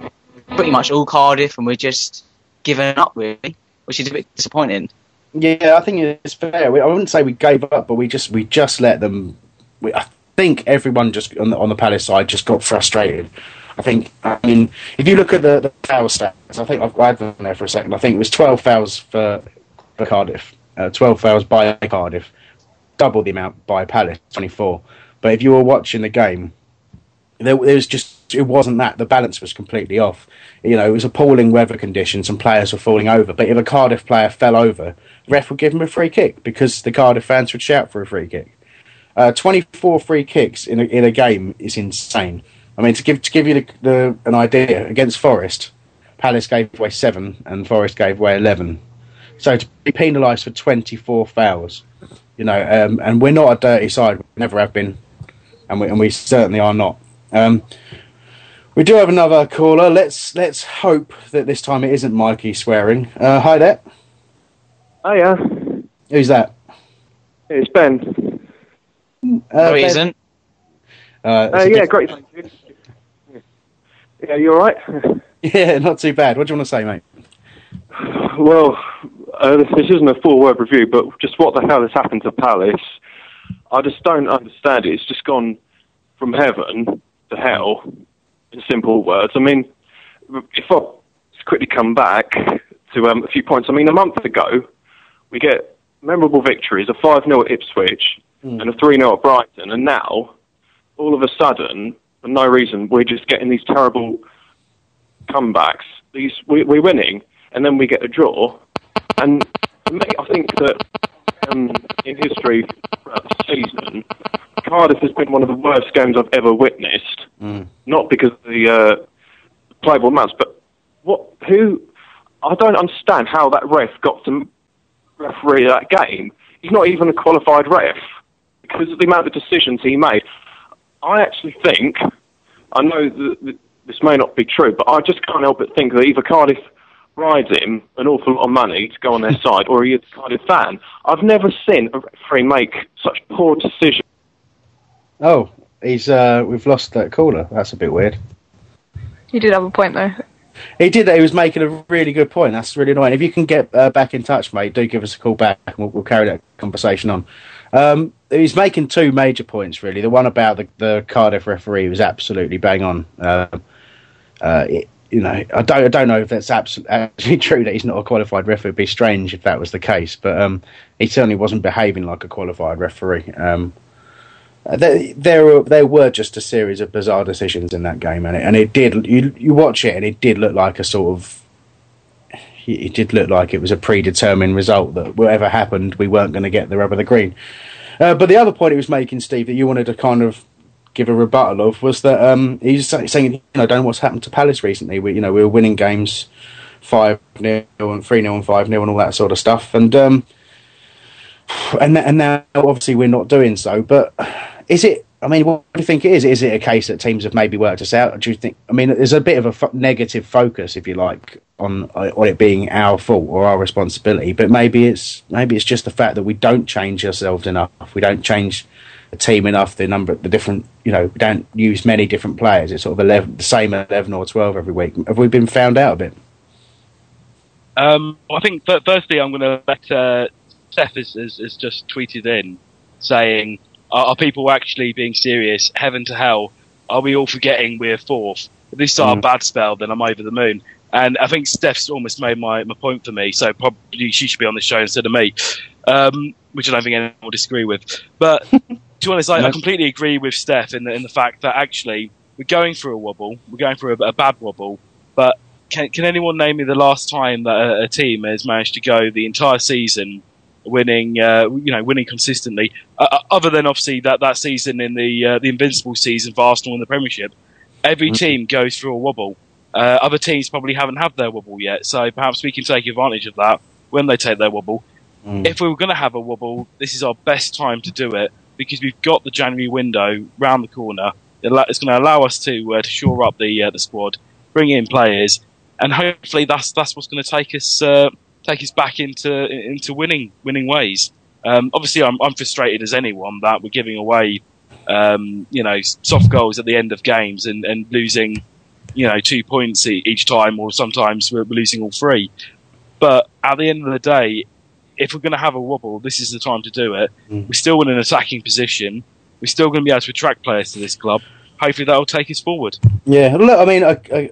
H: pretty much all Cardiff, and we're just giving up really, which is a bit disappointing.
A: Yeah, I think it's fair. We, I wouldn't say we gave up, but we just we just let them. We, I think everyone just on the on the Palace side just got frustrated. I think. I mean, if you look at the, the foul stats, I think I've I had them there for a second. I think it was twelve fouls for for Cardiff, uh, twelve fouls by Cardiff, double the amount by Palace, twenty four. But if you were watching the game, there, there was just it wasn't that the balance was completely off. You know, it was appalling weather conditions and players were falling over. But if a Cardiff player fell over, ref would give him a free kick because the Cardiff fans would shout for a free kick. Uh, 24 free kicks in a, in a game is insane. I mean, to give to give you the, the, an idea, against Forest, Palace gave away seven and Forest gave away 11. So to be penalised for 24 fouls, you know, um, and we're not a dirty side, we never have been, and we, and we certainly are not. Um, we do have another caller. Let's let's hope that this time it isn't Mikey swearing. Uh, hi there.
J: Oh yeah,
A: Who's that?
J: it's Ben.
A: Uh,
H: no, it
A: Ben-
H: isn't.
A: Uh,
J: Uh, yeah,
A: diff-
J: great. Thank you. Yeah, you all right?
A: Yeah, not too bad. What do you want to say, mate?
J: Well, uh, this, this isn't a full word review, but just what the hell has happened to Palace? I just don't understand it. It's just gone from heaven to hell, in simple words. I mean, if I quickly come back to um, a few points. I mean, a month ago, we get memorable victories, a 5 0 at Ipswich and a 3 0 at Brighton, and now, all of a sudden, for no reason, we're just getting these terrible comebacks. These we, we're winning, and then we get a draw. And for me, I think that um, in history throughout the season, Cardiff has been one of the worst games I've ever witnessed. Not because of the uh, playable amounts, but what? Who? I don't understand how that ref got to referee that game. He's not even a qualified ref because of the amount of decisions he made. I actually think, I know that this may not be true, but I just can't help but think that either Cardiff rides him an awful lot of money to go on their side, or he is a Cardiff fan. I've never seen a referee make such poor decisions.
A: Oh, he's uh, we've lost that caller. That's a bit weird.
I: You did have a point though.
A: He did that. He was making a really good point. That's really annoying. If you can get uh, back in touch, mate, do give us a call back, and we'll, we'll carry that conversation on. Um, he's making two major points, really. The one about the, the Cardiff referee was absolutely bang on. Um uh, it, you know, I don't, I don't know if that's absolutely actually true that he's not a qualified referee. It'd be strange if that was the case, but um, he certainly wasn't behaving like a qualified referee. Um, there, there were there were just a series of bizarre decisions in that game, and it, and it did. You you watch it, and it did look like a sort of. It did look like it was a predetermined result that whatever happened, we weren't going to get the rub of the green. Uh, but the other point he was making, Steve, that you wanted to kind of give a rebuttal of was that um, he's saying, you know, don't know what's happened to Palace recently. We, you know, we were winning games five 0 and three 0 and five 0 and all that sort of stuff, and um, and and now obviously we're not doing so. But is it? I mean, what do you think it is? Is it a case that teams have maybe worked us out? Do you think? I mean, there's a bit of a negative focus, if you like, on on it being our fault or our responsibility. But maybe it's maybe it's just the fact that we don't change ourselves enough. We don't change the team enough. The number, the different, you know, we don't use many different players. It's sort of eleven, the same eleven or twelve every week. Have we been found out a bit?
G: Um, I think fir- firstly, I'm going to let uh, Seth has, has, has just tweeted in saying, are, "Are people actually being serious? Heaven to hell! Are we all forgetting we're fourth? If this is our
A: Mm.
G: bad spell, then I'm over the moon." And I think Steph's almost made my, my point for me, so probably she should be on the show instead of me, um, which I don't think anyone will disagree with. But to be honest, I, I completely agree with Steph in the, in the fact that actually we're going through a wobble, we're going through a, a bad wobble, but can, can anyone name me the last time that a, a team has managed to go the entire season winning, uh, you know, winning consistently, uh, uh, other than obviously that, that season in the uh, the invincible season for Arsenal in the Premiership? Every team goes through a wobble. Uh, other teams probably haven't had their wobble yet, so perhaps we can take advantage of that when they take their wobble. If we were going to have a wobble, this is our best time to do it because we've got the January window round the corner. It's going to allow us to uh, to shore up the uh, the squad, bring in players, and hopefully that's that's what's going to take us uh, take us back into into winning winning ways. Um, obviously, I'm, I'm frustrated as anyone that we're giving away, um, you know, soft goals at the end of games and, and losing, you know, two points each time, or sometimes we're losing all three. But at the end of the day, if we're going to have a wobble, this is the time to do it. We're still in an attacking position. We're still going to be able to attract players to this club. Hopefully, that will take us forward.
A: Yeah, look, I mean, I, I,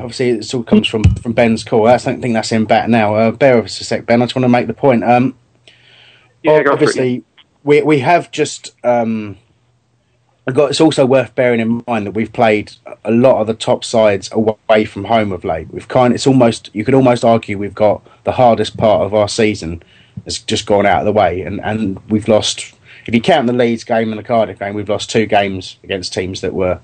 A: obviously, it all comes from, from Ben's call. I don't think that's him back now. Uh, bear with us a sec, Ben. I just want to make the point. Um,
J: Yeah, go for it.
A: obviously, we we have just um, got. It's also worth bearing in mind that we've played a lot of the top sides away from home of late. We've kind. It's almost you could almost argue we've got the hardest part of our season has just gone out of the way, and and we've lost. If you count the Leeds game and the Cardiff game, we've lost two games against teams that were,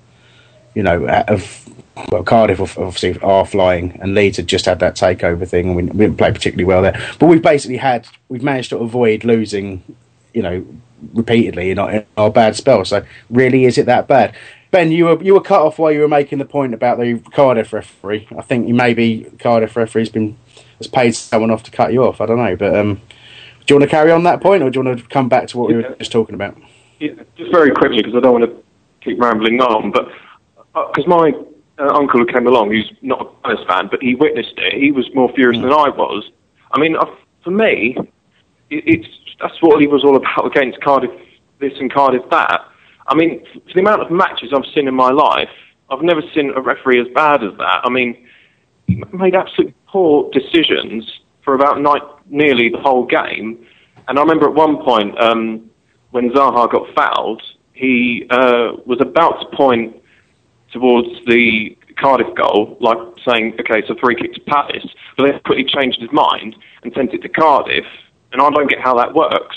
A: you know, of well, Cardiff obviously are flying, and Leeds had just had that takeover thing, and we, we didn't play particularly well there. But we've basically had we've managed to avoid losing, you know, repeatedly in our, in our bad spell. So really, is it that bad? Ben, you were you were cut off while you were making the point about the Cardiff referee. I think maybe Cardiff referee's been has paid someone off to cut you off. I don't know, but um, do you want to carry on that point, or do you want to come back to what we were just talking about?
J: Yeah, just very quickly because I don't want to keep rambling on, but because my uh, uncle who came along, who's not a Palace fan, but he witnessed it, he was more furious than I was. I mean, uh, for me, it, it's that's what he was all about against Cardiff this and Cardiff that. I mean, for the amount of matches I've seen in my life, I've never seen a referee as bad as that. I mean, he made absolutely poor decisions for about night, nearly the whole game. And I remember at one point um, when Zaha got fouled, he uh, was about to point towards the Cardiff goal, like saying, "Okay, so a free kick to Palace," but then quickly changed his mind and sent it to Cardiff. And I don't get how that works.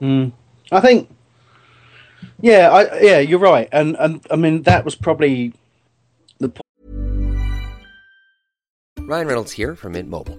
A: Mm. I think, yeah, I, yeah, you're right, and and I mean that was probably the point.
K: Ryan Reynolds here from Mint Mobile.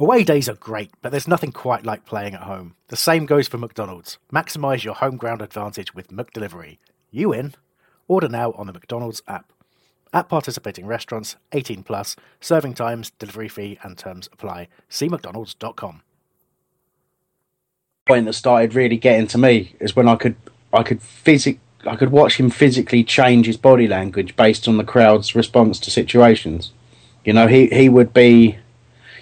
L: Away days are great, but there's nothing quite like playing at home. The same goes for McDonald's. Maximise your home ground advantage with McDelivery. You in? Order now on the McDonald's app. At participating restaurants, 18 plus, serving times, delivery fee, and terms apply. See McDonald's.com.
A: point that started really getting to me is when I could I could physic I could watch him physically change his body language based on the crowd's response to situations. You know, he he would be.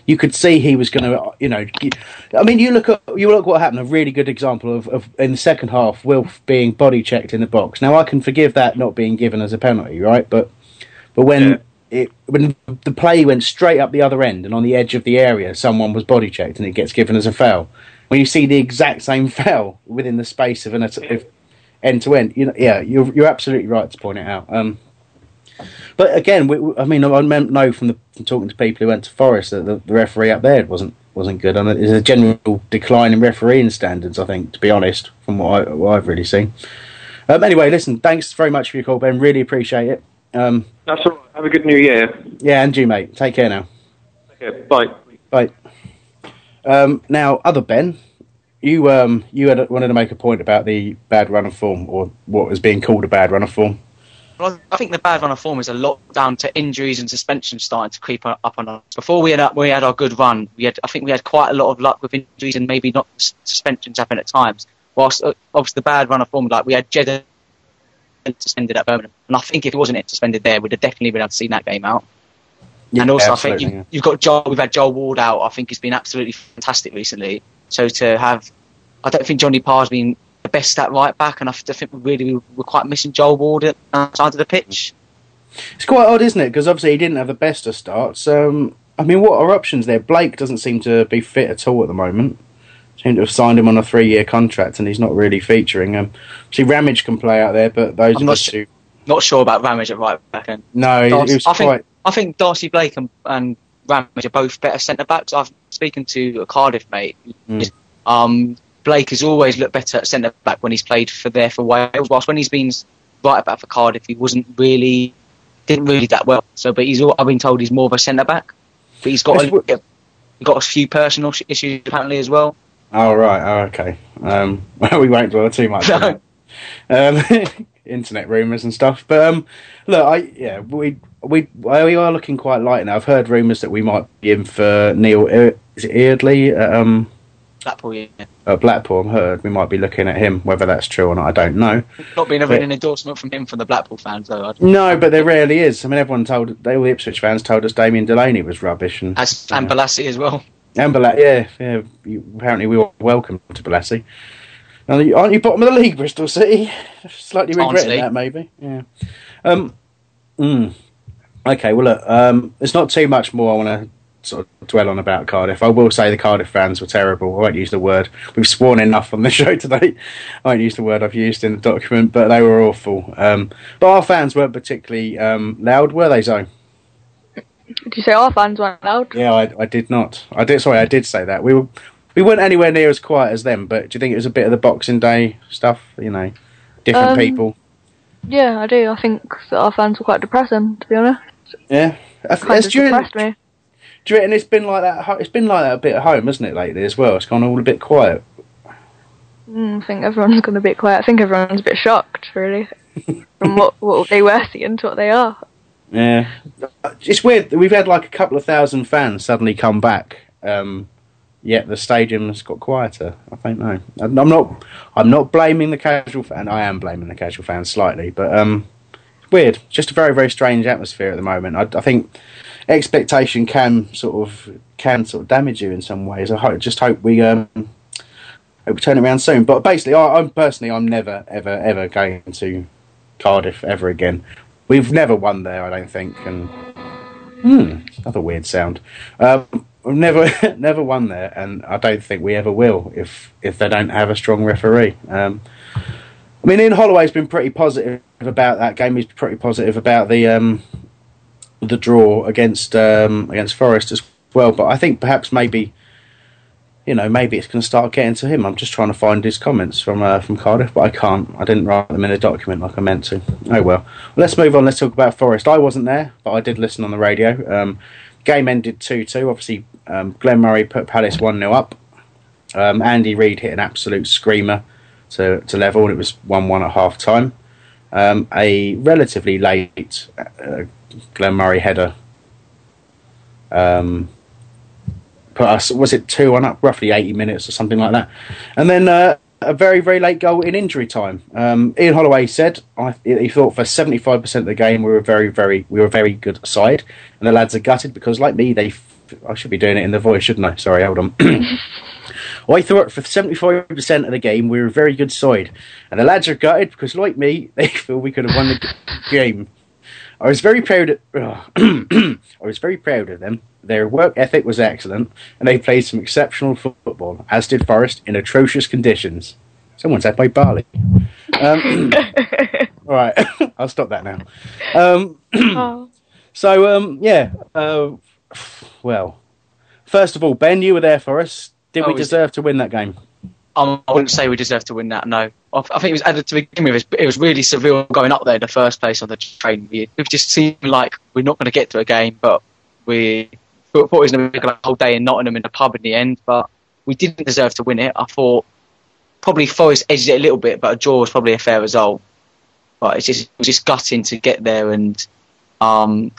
A: You could see he was going to, you know. I mean, you look at you look what happened. A really good example of, of in the second half, Wilf being body checked in the box. Now I can forgive that not being given as a penalty, right? But but when it when the play went straight up the other end and on the edge of the area, someone was body checked and it gets given as a foul. When you see the exact same foul within the space of an of end to end, you know, yeah, you're you're absolutely right to point it out. Um, but again, we, I mean, I know from, the, from talking to people who went to Forest that the, the referee up there wasn't wasn't good, and there's a general decline in refereeing standards. I think, to be honest, from what, I, what I've really seen. Um, anyway, listen, thanks very much for your call, Ben. Really appreciate it. Um,
J: That's all right. Have a good new year.
A: yeah, and you, mate. Take care now.
J: Okay, bye.
A: Bye. Um, now, other Ben, you um, you had, wanted to make a point about the bad run of form, or what was being called a bad run of form.
H: Well, I think the bad run of form is a lot down to injuries and suspensions starting to creep up on us. Before we had we had our good run, we had I think we had quite a lot of luck with injuries and maybe not suspensions happen at times. whilst uh, obviously the bad run of form, like we had Jeddah suspended at Birmingham, and I think if it wasn't suspended there, we'd have definitely been able to see that game out.
A: Yeah,
H: and also, I think you,
A: yeah.
H: you've got Joel. We've had Joel Ward out. I think he's been absolutely fantastic recently. So to have, I don't think Johnny Parr's been the best at right back, and I think we really we're quite missing Joel Ward at the side of the pitch.
A: It's quite odd, isn't it? Because obviously he didn't have the best of starts. Um, I mean, what are options there? Blake doesn't seem to be fit at all at the moment. Seem to have signed him on a three-year contract, and he's not really featuring. Um, see, Ramage can play out there, but those
H: I'm
A: are
H: not su-
A: two.
H: Not sure about Ramage at right back end.
A: No,
H: Darcy- I think
A: quite.
H: I think Darcy Blake and, and Ramage are both better centre backs. I've speaking to a Cardiff mate.
A: Mm.
H: Um, Blake has always looked better at centre back when he's played for there for Wales. Whilst when he's been right back for Cardiff, he wasn't really didn't really that well. So, but he's all, I've been told he's more of a centre back. But he's got a, he's got a few personal issues apparently as well.
A: Oh right, oh okay. Um, well, we won't dwell too much. on that. Um, internet rumours and stuff. But um, look, I yeah, we we we are looking quite light now. I've heard rumours that we might be in for Neil. Is it Eardley? Um,
H: Blackpool, yeah.
A: at Blackpool. I've heard we might be looking at him. Whether that's true or not, I don't know.
H: Not being a
A: But-
H: written endorsement from him from the Blackpool fans though.
A: No, but there rarely is. I mean, everyone told they all the Ipswich fans told us Damien Delaney was rubbish, and
H: As and Bolasie as well.
A: and Bala- yeah, yeah. You, apparently, we were welcome to Bolasie. Aren't aren't you bottom of the league, Bristol City? Slightly regretting
H: Honestly.
A: that, maybe. Yeah. Um. mm. Okay. Well, look. Um. There's not too much more I want to sort of dwell on about Cardiff. I will say the Cardiff fans were terrible. I won't use the word. We've sworn enough on the show today. I won't use the word I've used in the document, but they were awful. Um. But our fans weren't particularly um loud, were they, Zoe?
I: Did you say our fans weren't loud?
A: Yeah, I, I did not. I did. Sorry, I did say that. We were we weren't anywhere near as quiet as them. But do you think it was a bit of the Boxing Day stuff? You know, different
I: Um,
A: people.
I: Yeah, I do. I think that our fans were quite depressing, to be honest.
A: Yeah, I th-
I: Kind
A: it's during,
I: depressed me.
A: Do you reckon it's been like that? It's been like that a bit at home, hasn't it? Lately as well. It's gone all a bit quiet.
I: Mm, I think everyone's gone a bit quiet. I think everyone's a bit shocked, really, from what, what they were seeing to what they are.
A: Yeah, it's weird. We've had like a couple of thousand fans suddenly come back. Um, yet the stadium's got quieter. I don't know. I'm not. I'm not blaming the casual fan. I am blaming the casual fan slightly, but um, weird. Just a very very strange atmosphere at the moment. I, I think expectation can sort of can sort of damage you in some ways. I hope, just hope we um hope we turn it around soon. But basically, I, I'm personally I'm never ever ever going to Cardiff ever again. We've never won there, I don't think, and hmm, another weird sound. Um, we've never never won there, and I don't think we ever will if if they don't have a strong referee. Um, I mean, Ian Holloway's been pretty positive about that game. He's pretty positive about the um, the draw against um, against Forest as well. But I think perhaps maybe you know maybe it's going to start getting to him. I'm just trying to find his comments from uh, from Cardiff, but I can't. I didn't write them in a document like I meant to. Oh well. well. Let's move on. Let's talk about Forest. I wasn't there, but I did listen on the radio. Um, game ended two two. Obviously, um, Glenn Murray put Palace one 0 up. Um, Andy Reid hit an absolute screamer to to level, and it was one one at half time. Um, a relatively late uh, Glenn Murray header. Um, put us was it two one up? Roughly 80 minutes or something like that. And then uh, a very very late goal in injury time. Um, Ian Holloway said I, he thought for 75% of the game we were very very we were a very good side. And the lads are gutted because like me they f- I should be doing it in the voice shouldn't I? Sorry hold on I thought for 75% of the game we were a very good side and the lads are gutted because like me they feel we could have won the game I was very proud of I was very proud of them. Their work ethic was excellent, and they played some exceptional football, as did Forest in atrocious conditions. Someone said by Barley. Um, all right, I'll stop that now. Um,
I: Oh.
A: so um, yeah, uh, well, first of all, Ben, you were there for us. Did
H: Oh,
A: we deserve to win that game?
H: I wouldn't say we deserve to win that. No, I, think it was added to begin with. It was, it was really surreal going up there in the first place on the train. We, it just seemed like we're not going to get to a game, but we thought it was going to be a whole day in Nottingham in the pub in the end. But we didn't deserve to win it. I thought probably Forest edged it a little bit, but a draw was probably a fair result. But it's just it was just gutting to get there and um,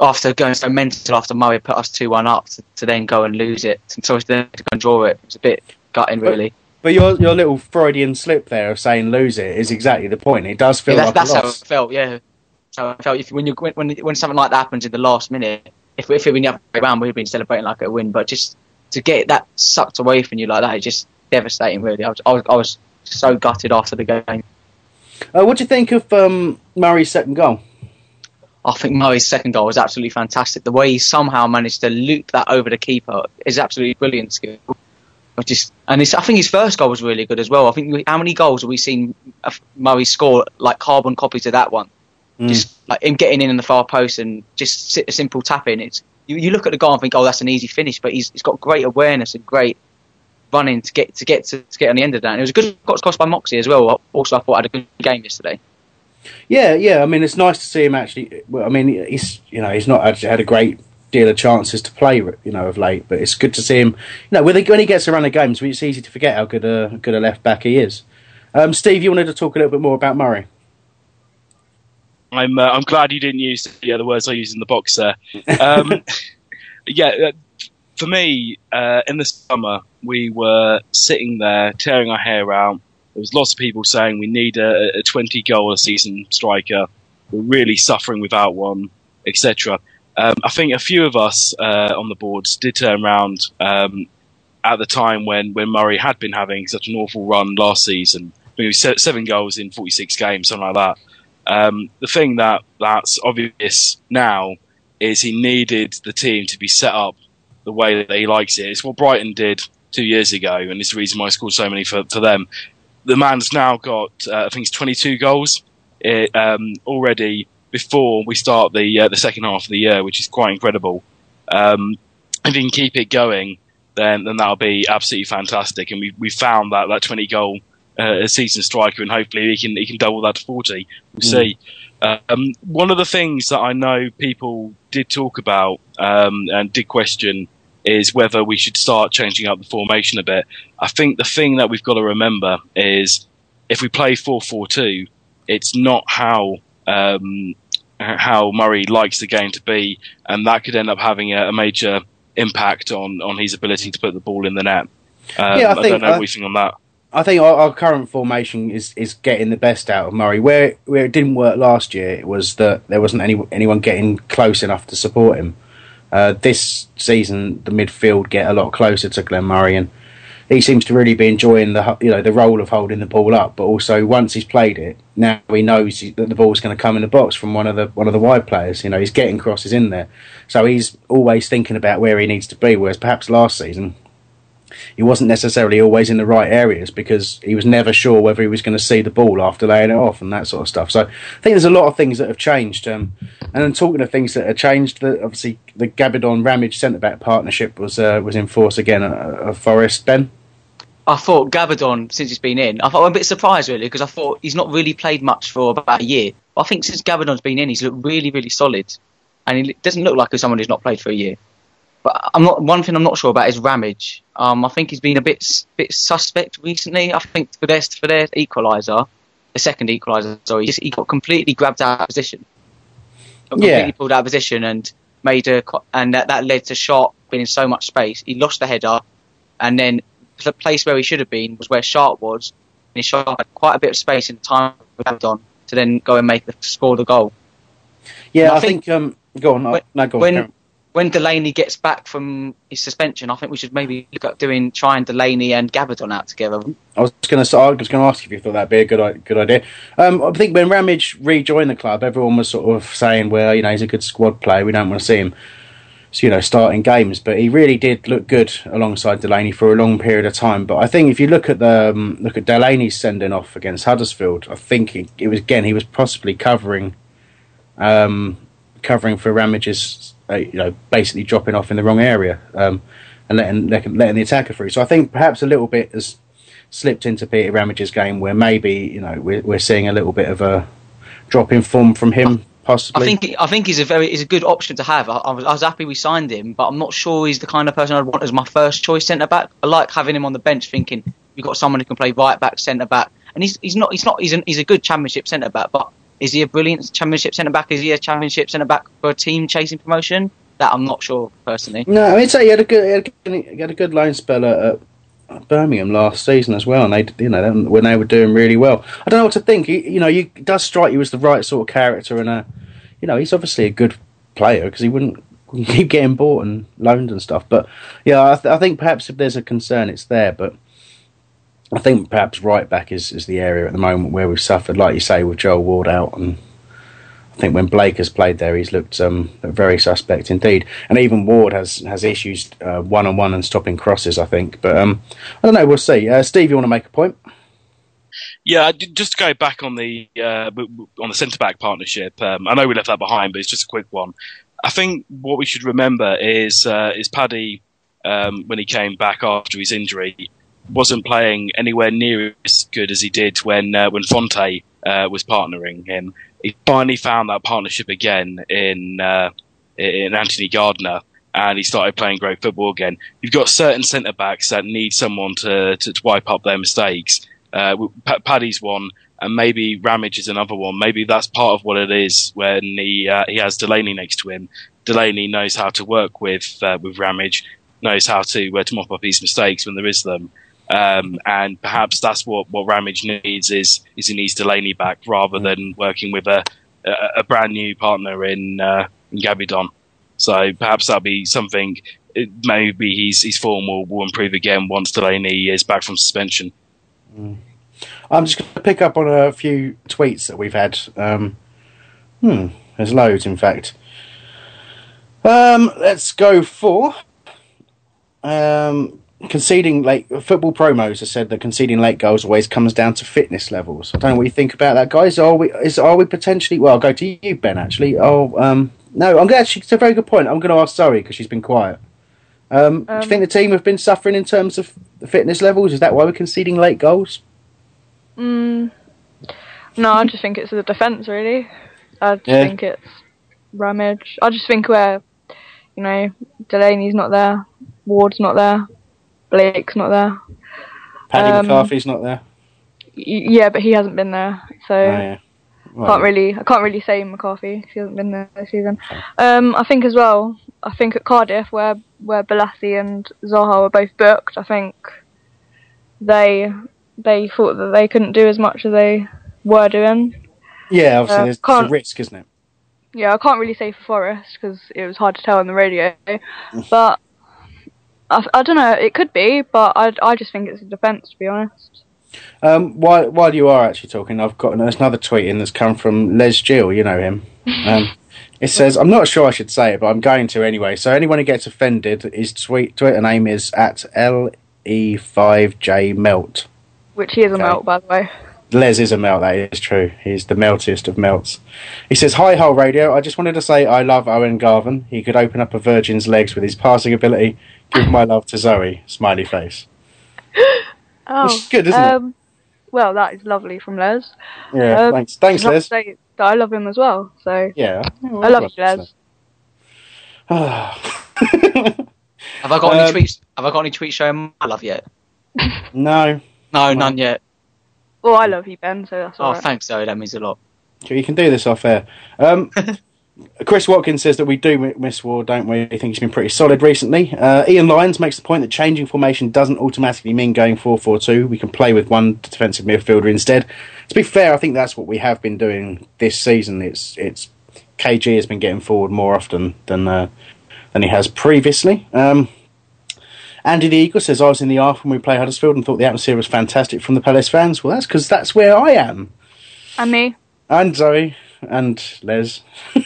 H: after going so mental after Murray put us two one up to, to then go and lose it, so to then to go and draw it, it was a bit gutting really.
A: But your your little Freudian slip there of saying lose it is exactly the point. It does feel
H: Yeah,
A: like
H: that's,
A: a
H: that's how it felt. Yeah, so I felt if when you when when when something like that happens in the last minute, if if we never round, we'd been celebrating like a win. But just to get that sucked away from you like that, is just devastating. Really, I was I was, I was so gutted after the game.
A: Uh, what do you think of um, Murray's second goal?
H: I think Murray's second goal was absolutely fantastic. The way he somehow managed to loop that over the keeper is absolutely brilliant skill. I just and it's, I think his first goal was really good as well. I think how many goals have we seen Murray score like carbon copies of that one? Mm. Just like him getting in in the far post and just a simple tap in. It's you, you look at the goal and think, oh, that's an easy finish, but he's, he's got great awareness and great running to get to get to, to get on the end of that. And it was a good got crossed by Moxey as well. Also, I thought I had a good game yesterday.
A: Yeah, yeah. I mean, it's nice to see him actually. Well, I mean, he's you know he's not actually had a great deal of chances to play, you know, of late. But it's good to see him. You know, when he, when he gets a run of games, it's easy to forget how good a good a left back he is. Um, Steve, you wanted to talk a little bit more about Murray.
G: I'm uh, I'm glad you didn't use the other words I used in the box there. Um, yeah, uh, for me, uh, in the summer, we were sitting there tearing our hair out. There was lots of people saying we need a, a 20 goal a season striker. We're really suffering without one, etc. Um, I think a few of us uh, on the boards did turn around um, at the time when, when Murray had been having such an awful run last season. I think it was seven goals in 46 games, something like that. Um, the thing that that's obvious now is he needed the team to be set up the way that he likes it. It's what Brighton did two years ago, and it's the reason why I scored so many for, for them. The man's now got, uh, I think it's 22 goals eh, um, already before we start the uh, the second half of the year, which is quite incredible. Um, if he can keep it going, then then that'll be absolutely fantastic. And we we found that that 20 goal uh, a season striker, and hopefully he can he can double that to 40. We'll
A: Mm.
G: see. Um, one of the things that I know people did talk about um, and did question is whether we should start changing up the formation a bit. I think the thing that we've got to remember is if we play 4-4-2, it's not how um, how Murray likes the game to be, and that could end up having a, a major impact on, on his ability to put the ball in the net. Um,
A: Yeah, I think, I,
G: don't know
A: I-
G: what you think on that.
A: I think our, our current formation is, is getting the best out of Murray. Where where it didn't work last year, it was that there wasn't any anyone getting close enough to support him. Uh, this season, the midfield get a lot closer to Glenn Murray, and he seems to really be enjoying the you know the role of holding the ball up. But also, once he's played it, now he knows that the ball's going to come in the box from one of the one of the wide players. You know, he's getting crosses in there, so he's always thinking about where he needs to be. Whereas perhaps last season he wasn't necessarily always in the right areas because he was never sure whether he was going to see the ball after laying it off and that sort of stuff. So I think there's a lot of things that have changed. Um, and then talking of things that have changed, the, obviously the Gabbidon Ramage centre back partnership was uh, was in force again at, at Forest. Ben,
H: I thought Gabbidon, since he's been in, I thought I'm a bit surprised really because I thought he's not really played much for about a year. But I think since Gabbidon's been in, he's looked really, really solid, and he doesn't look like someone who's not played for a year. But I'm not. One thing I'm not sure about is Ramage. Um, I think he's been a bit bit suspect recently. I think for their for their equaliser, the second equaliser, sorry, he, just, he got completely grabbed out of position. Got
A: Yeah.
H: completely pulled out of position and made a and that, that led to Sharp being in so much space. He lost the header, and then the place where he should have been was where Sharp was. And he Sharp had quite a bit of space in time with Abdon to then go and make the score the goal.
A: yeah, I,
H: I
A: think,
H: think
A: um, go on, no, no, go on.
H: when. When Delaney gets back from his suspension, I think we should maybe look at doing trying Delaney and Gabbidon out together.
A: I was going to I was going to ask if you thought that'd be a good good idea. Um, I think when Ramage rejoined the club, everyone was sort of saying, "Well, you know, he's a good squad player. We don't want to see him, you know, starting games." But he really did look good alongside Delaney for a long period of time. But I think if you look at the um, look at Delaney's sending off against Huddersfield, I think it was again he was possibly covering um, covering for Ramage's, uh, you know, basically dropping off in the wrong area um, and letting, letting the attacker through. So I think perhaps a little bit has slipped into Peter Ramage's game where maybe you know we're we're seeing a little bit of a drop in form from him, possibly.
H: I think I think he's a very he's a good option to have. I, I, was, I was happy we signed him, but I'm not sure he's the kind of person I'd want as my first choice centre back. I like having him on the bench, thinking we've got someone who can play right back, centre back, and he's he's not he's not he's, an, he's a good Championship centre back, but is he a brilliant Championship centre back? Is he a Championship centre back for a team chasing promotion? That I'm not sure personally.
A: No, I mean, so he had a good he had a good, he good loan spell at, at, Birmingham last season as well, and they, you know, when they were doing really well. I don't know what to think. You, you know, it does strike you as the right sort of character, and a, you know, he's obviously a good player because he wouldn't keep getting bought and loaned and stuff. But yeah, I, th- I think perhaps if there's a concern, it's there. But I think perhaps right back is, is the area at the moment where we've suffered, like you say, with Joel Ward out and I think when Blake has played there, he's looked um, very suspect indeed. And even Ward has has issues one on one and stopping crosses. I think, but um, I don't know. We'll see. Uh, Steve, you want to make a point?
G: Yeah, just to go back on the uh, on the centre back partnership. Um, I know we left that behind, but it's just a quick one. I think what we should remember is uh, is Paddy um, when he came back after his injury wasn't playing anywhere near as good as he did when uh, when Fonte uh, was partnering him he finally found that partnership again in uh, in Anthony Gardner, and he started playing great football again. You've got certain centre backs that need someone to, to, to wipe up their mistakes. Uh, Paddy's one, and maybe Ramage is another one. Maybe that's part of what it is when he uh, he has Delaney next to him. Delaney knows how to work with uh, with Ramage, knows how to to mop up his mistakes when there is them. Um, and perhaps that's what, what Ramage needs is is he needs Delaney back rather than working with a a, a brand new partner in uh, in Gabbidon. So perhaps that'll be something. It, maybe his his form will, will improve again once Delaney is back from suspension.
A: Mm. I'm just going to pick up on a few tweets that we've had. Um, hmm, there's loads, in fact. Um, let's go for um, conceding late football promos have said that conceding late goals always comes down to fitness levels. I don't know what you think about that, guys. Are we is are we potentially? Well, I'll go to you, Ben. Actually, oh um, no, I'm actually it's a very good point. I'm going to ask Zoe because she's been quiet. Um, um, do you think the team have been suffering in terms of the fitness levels? Is that why we're conceding late goals?
I: Mm, no, I just think it's the defence. Really, I yeah. think it's Ramage. I just think we're, you know Delaney's not there, Ward's not there. Blake's not there.
A: Paddy um, McCarthy's not there.
I: Yeah, but he hasn't been there, so oh, yeah. well, can't really. I can't really say McCarthy. He hasn't been there this season. Um, I think as well. I think at Cardiff, where where Bolasie and Zaha were both booked, I think they they thought that they couldn't do as much as they were doing.
A: Yeah, obviously, uh, there's, a risk, isn't it?
I: Yeah, I can't really say for Forest because it was hard to tell on the radio, but I, I don't know. It could be, but I, I just think it's a defence, to be honest.
A: Um, while while you are actually talking, I've got another tweet in that's come from Les Gill. You know him. Um, it says, "I'm not sure I should say it, but I'm going to anyway." So anyone who gets offended, his tweet Twitter name is at le5j melt,
I: which he is a melt, by the way.
A: Les is a melt, that is true. He's the meltiest of melts. He says, Hi, Hull Radio. I just wanted to say I love Owen Garvan. He could open up a virgin's legs with his passing ability Give my love to Zoe. Smiley face.
I: Oh,
A: Which good, isn't um,
I: it? Well, that is lovely from Les.
A: Yeah, um, thanks, thanks, Les.
I: That I love him as well. So
A: yeah,
I: oh, I love you, Les.
H: have I got um, any tweets? Have I got any tweets showing my love yet?
A: No,
H: no, none yet.
I: Well, I love you, Ben. So that's
H: oh,
I: right.
H: thanks, Zoe. That means a lot.
A: You can do this off air. Um, Chris Watkins says that we do miss Ward, don't we? I think he's been pretty solid recently. Uh, Ian Lyons makes the point that changing formation doesn't automatically mean going 4 4 2. We can play with one defensive midfielder instead. To be fair, I think that's what we have been doing this season. It's it's KG has been getting forward more often than uh, than he has previously. Um, Andy the Eagle says I was in the Arf when we played Huddersfield and thought the atmosphere was fantastic from the Palace fans. Well, that's because that's where I am.
I: And me.
A: And Zoe and Les.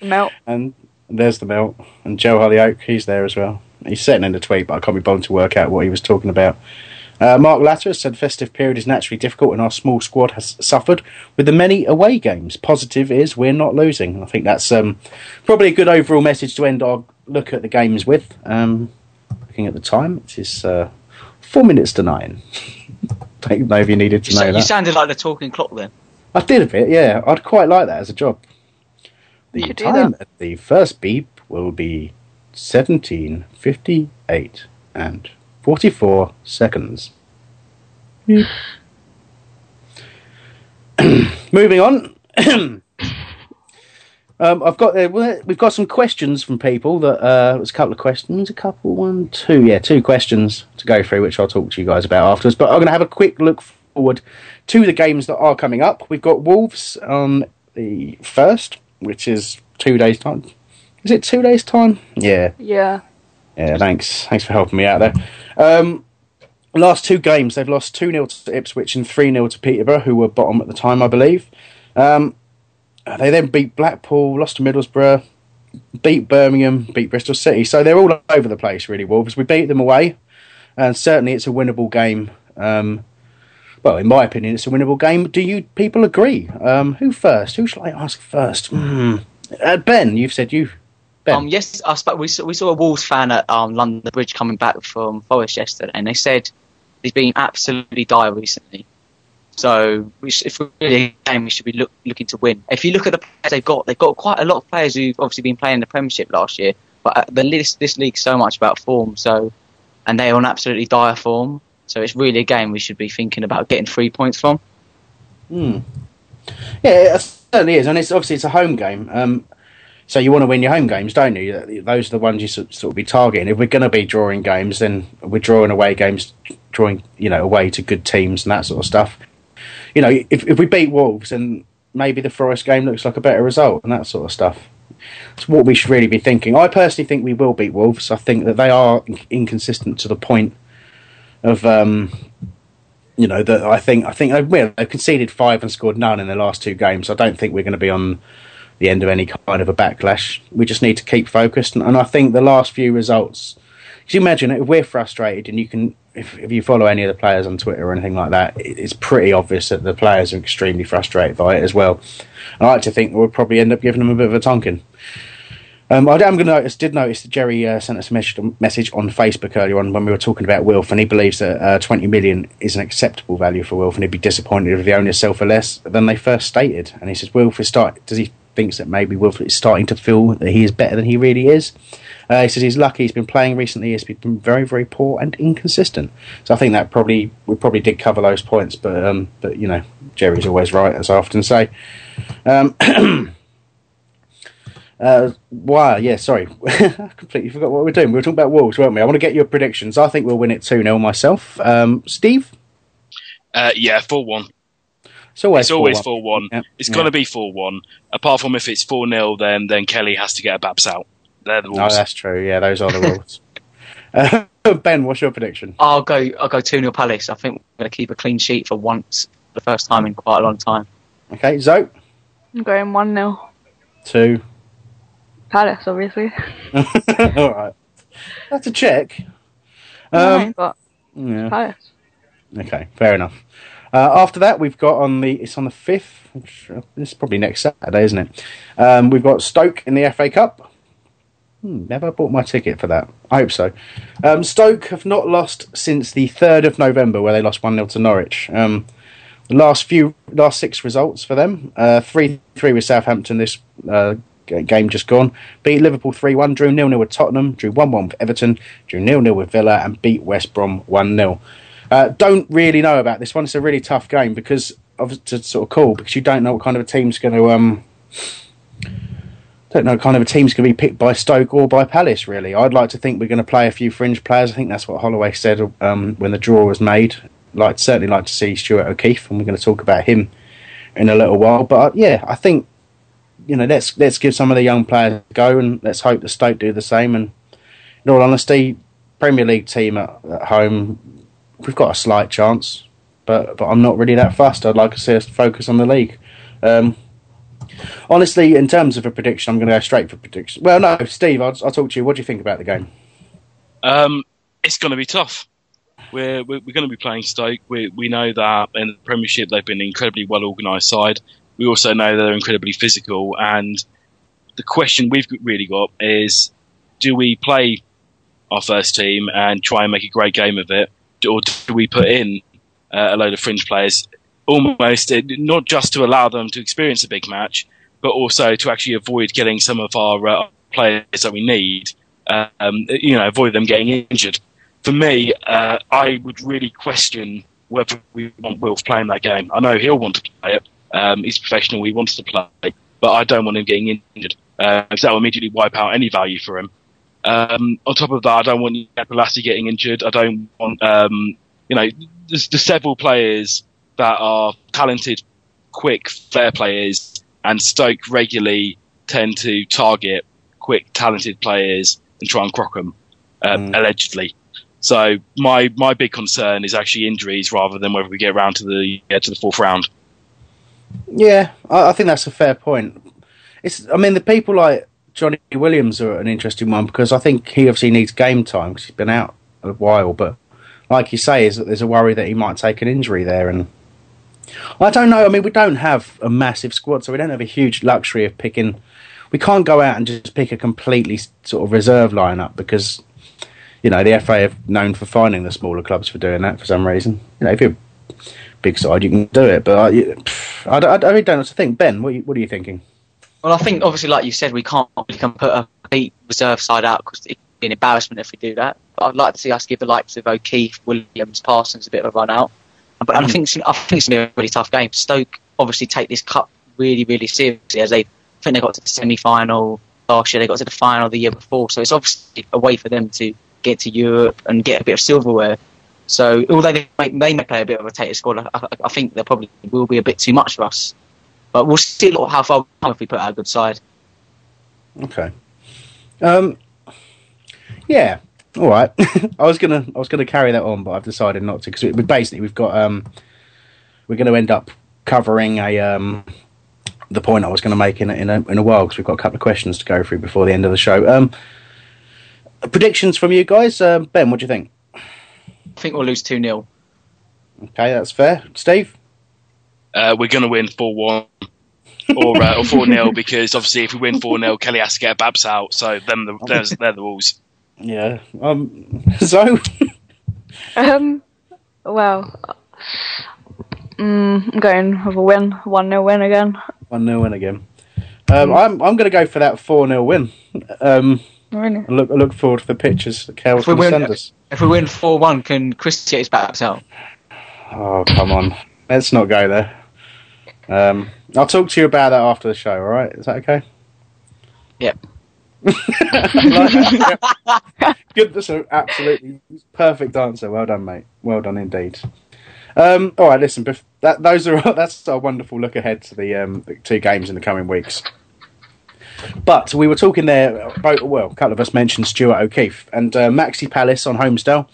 I: Melt.
A: And there's the melt. And Joe Hollyoak, he's there as well. He's sitting in the tweet, but I can't be bothered to work out what he was talking about. Uh, Mark Latter said festive period is naturally difficult and our small squad has suffered with the many away games. Positive is we're not losing. I think that's um, probably a good overall message to end our look at the games with. Um, looking at the time, it is uh, four minutes to nine. Don't know if you needed to
H: you
A: know that.
H: You sounded like the talking clock then.
A: I did a bit, yeah. I'd quite like that as a job. The time at the first beep will be 1758 and 44 seconds. Moving on. Um, I've got uh, we've got some questions from people. That uh, was a couple of questions, a couple, one, two, yeah, two questions to go through, which I'll talk to you guys about afterwards. But I'm going to have a quick look forward to the games that are coming up. We've got Wolves on the first, which is two days time. Is it two days time? Yeah,
I: Yeah.
A: yeah. Thanks, thanks for helping me out there. Um, last two games, they've lost two 0 to Ipswich and three 0 to Peterborough, who were bottom at the time, I believe. Um, they then beat Blackpool, lost to Middlesbrough, beat Birmingham, beat Bristol City. So they're all over the place, really. Wolves. We beat them away, and certainly it's a winnable game. Um, well, in my opinion, it's a winnable game. Do you people agree? Um, who first? Who shall I ask first? Hmm. Uh, ben, you've said you. Ben.
H: Um, yes, I we saw, we saw a Wolves fan at um, London Bridge coming back from Forest yesterday, and they said he's been absolutely dire recently. So we if we're really a game, we should be look, looking to win. If you look at the players they've got, they've got quite a lot of players who've obviously been playing the Premiership last year. But uh, the this this league's so much about form, so and they're on absolutely dire form. So it's really a game we should be thinking about getting three points from.
A: Hmm. Yeah, it certainly is, and it's obviously it's a home game. Um, so you want to win your home games, don't you? Those are the ones you sort of be targeting. If we're going to be drawing games, then we're drawing away games, drawing you know away to good teams and that sort of stuff. You know, if if we beat Wolves, then maybe the Forest game looks like a better result and that sort of stuff. It's what we should really be thinking. I personally think we will beat Wolves. I think that they are inconsistent to the point of um, you know that I think I think they've, well, they've conceded five and scored none in the last two games. I don't think we're going to be on the end of any kind of a backlash. We just need to keep focused, and, and I think the last few results. Can you imagine if we're frustrated and you can, if, if you follow any of the players on Twitter or anything like that, it, it's pretty obvious that the players are extremely frustrated by it as well. I like to think we'll probably end up giving them a bit of a tonkin. Um, I am going to notice, did notice that Jerry uh, sent us a message, on Facebook earlier on when we were talking about Wilf, and he believes that uh, 20 million is an acceptable value for Wilf, and he'd be disappointed if the owners sell for less than they first stated. And he says, Wilf is start. Does he thinks that maybe Wilf is starting to feel that he is better than he really is? Uh, he says he's lucky. He's been playing recently. He's been very, very poor and inconsistent. So I think that probably we probably did cover those points, but um, but you know Jerry's always right, as I often say. Um, Uh, wow, yeah, sorry. I completely forgot what we are doing. We were talking about Wolves, weren't we? I want to get your predictions. I think we'll win it 2 0 myself. Um, Steve?
G: Uh, yeah, four one.
A: It's always
G: it's always
A: 4-1.
G: four one.
A: Yeah.
G: It's
A: Yeah.
G: going to be four one. Apart from if it's four 0 then then Kelly has to get a Babs out. They're the
A: Oh, that's true. Yeah, those are the rules. uh, ben, what's your prediction?
H: I'll go. I'll go two 0 Palace. I think we're going to keep a clean sheet for once, for the first time in quite a long time.
A: Okay, Zoe?
I: I'm going 1 0.
A: 2.
I: Palace, obviously.
A: All right. That's a check. Um,
I: but
A: yeah.
I: Palace.
A: Okay, fair enough. Uh, after that, we've got on the it's on the fifth. which, uh, This is probably next Saturday, isn't it? Um, we've got Stoke in the FA Cup. Hmm, never bought my ticket for that. I hope so. Um, Stoke have not lost since the third of November, where they lost one 0 to Norwich. Um, the last few, last six results for them: uh, three three with Southampton this uh, game just gone. Beat Liverpool three one. Drew nil nil with Tottenham. Drew one one with Everton. Drew nil nil with Villa, and beat West Brom one 0 uh, don't really know about this one. It's a really tough game because of to sort of call because you don't know what kind of a team's going to um don't know kind of a team's going to be picked by Stoke or by Palace. Really, I'd like to think we're going to play a few fringe players. I think that's what Holloway said um, when the draw was made. Like certainly like to see Stuart O'Keefe, and we're going to talk about him in a little while. But uh, yeah, I think you know let's let's give some of the young players a go, and let's hope the Stoke do the same. And in all honesty, Premier League team at, at home, we've got a slight chance, but but I'm not really that fussed. I'd like to see us focus on the league. Um, honestly, in terms of a prediction, I'm going to go straight for prediction. Well, no, Steve, I'll, I'll talk to you. What do you think about the game?
G: Um, it's going to be tough. We're, we're, we're going to be playing Stoke. We, we know that in the Premiership they've been an incredibly well organised side. We also know they're incredibly physical. And the question we've really got is do we play our first team and try and make a great game of it? Or do we put in uh, a load of fringe players almost not just to allow them to experience a big match, but also to actually avoid getting some of our uh, players that we need, um, you know, avoid them getting injured. For me, uh, I would really question whether we want Wilf playing that game. I know he'll want to play it. Um, he's professional. He wants to play. but I don't want him getting injured. Uh, because that will immediately wipe out any value for him. Um, on top of that, I don't want Lassie getting injured. I don't want, um, you know, there's, there's several players that are talented, quick, fair players, and Stoke regularly tend to target quick, talented players and try and crock them, um, allegedly. So my my big concern is actually injuries rather than whether we get around to the uh, to the fourth round.
A: Yeah, I, I think that's a fair point. It's, I mean, the people like Johnny Williams are an interesting one because I think he obviously needs game time because he's been out a while. But like you say, is that there's a worry that he might take an injury there, and I don't know. I mean, we don't have a massive squad, so we don't have a huge luxury of picking. We can't go out and just pick a completely sort of reserve lineup because you know the FA have known for finding the smaller clubs for doing that for some reason. You know, if you're big side, you can do it, but uh, I, pff, I, I, I really don't know what to think. Ben, what are you, what are you thinking?
H: Well, I think obviously, like you said, we can't we can put a complete reserve side out because it'd be an embarrassment if we do that. But I'd like to see us give the likes of O'Keefe, Williams, Parsons a bit of a run out. But I hmm. think it's- I think it's gonna be a really tough game. Stoke obviously take this cup really, really seriously as they I think they got to the semi final last year. They got to the final the year before, so it's obviously a way for them to get to Europe and get a bit of silverware. So although they may, they may play a bit of a rotated squad, I, I, think there probably will be a bit too much for us. But we'll see how far we come if we put out a good side.
A: Okay. Um. Yeah. All right. I was gonna I was gonna carry that on, but I've decided not to because we, basically we've got um we're going to end up covering a um the point I was going to make in a, in a in a while because we've got a couple of questions to go through before the end of the show. Um. Predictions from you guys, um, Ben. What do you think?
H: I think we'll lose 2 0.
A: Okay, that's fair. Steve.
G: Uh, we're going to win four one or uh, or four 0 because obviously if we win four 0 Kelly has to get a Babs out. So them the, there's, they're the rules.
A: Yeah. Um. So.
I: Um, well, mm, I'm going with a win, 1 0 win again.
A: One 0 win again. Um, I'm I'm going to go for that four 0 win. Um,
I: Really?
A: I look I look forward to the pictures that Carol's
H: If we
A: going to
H: win,
A: send us.
H: if we win 4 1, can Chris get his backs out?
A: Oh come on, let's not go there. Um, I'll talk to you about that after the show. All right? Is that okay?
H: Yep.
A: Good. That's an absolutely perfect answer. Well done, mate. Well done indeed. Um, all right, listen. bef- That those are that's a wonderful look ahead to the, um, the two games in the coming weeks. But we were talking there. About, well, a couple of us mentioned Stuart O'Keefe and uh, Maxi Palace on Holmesdale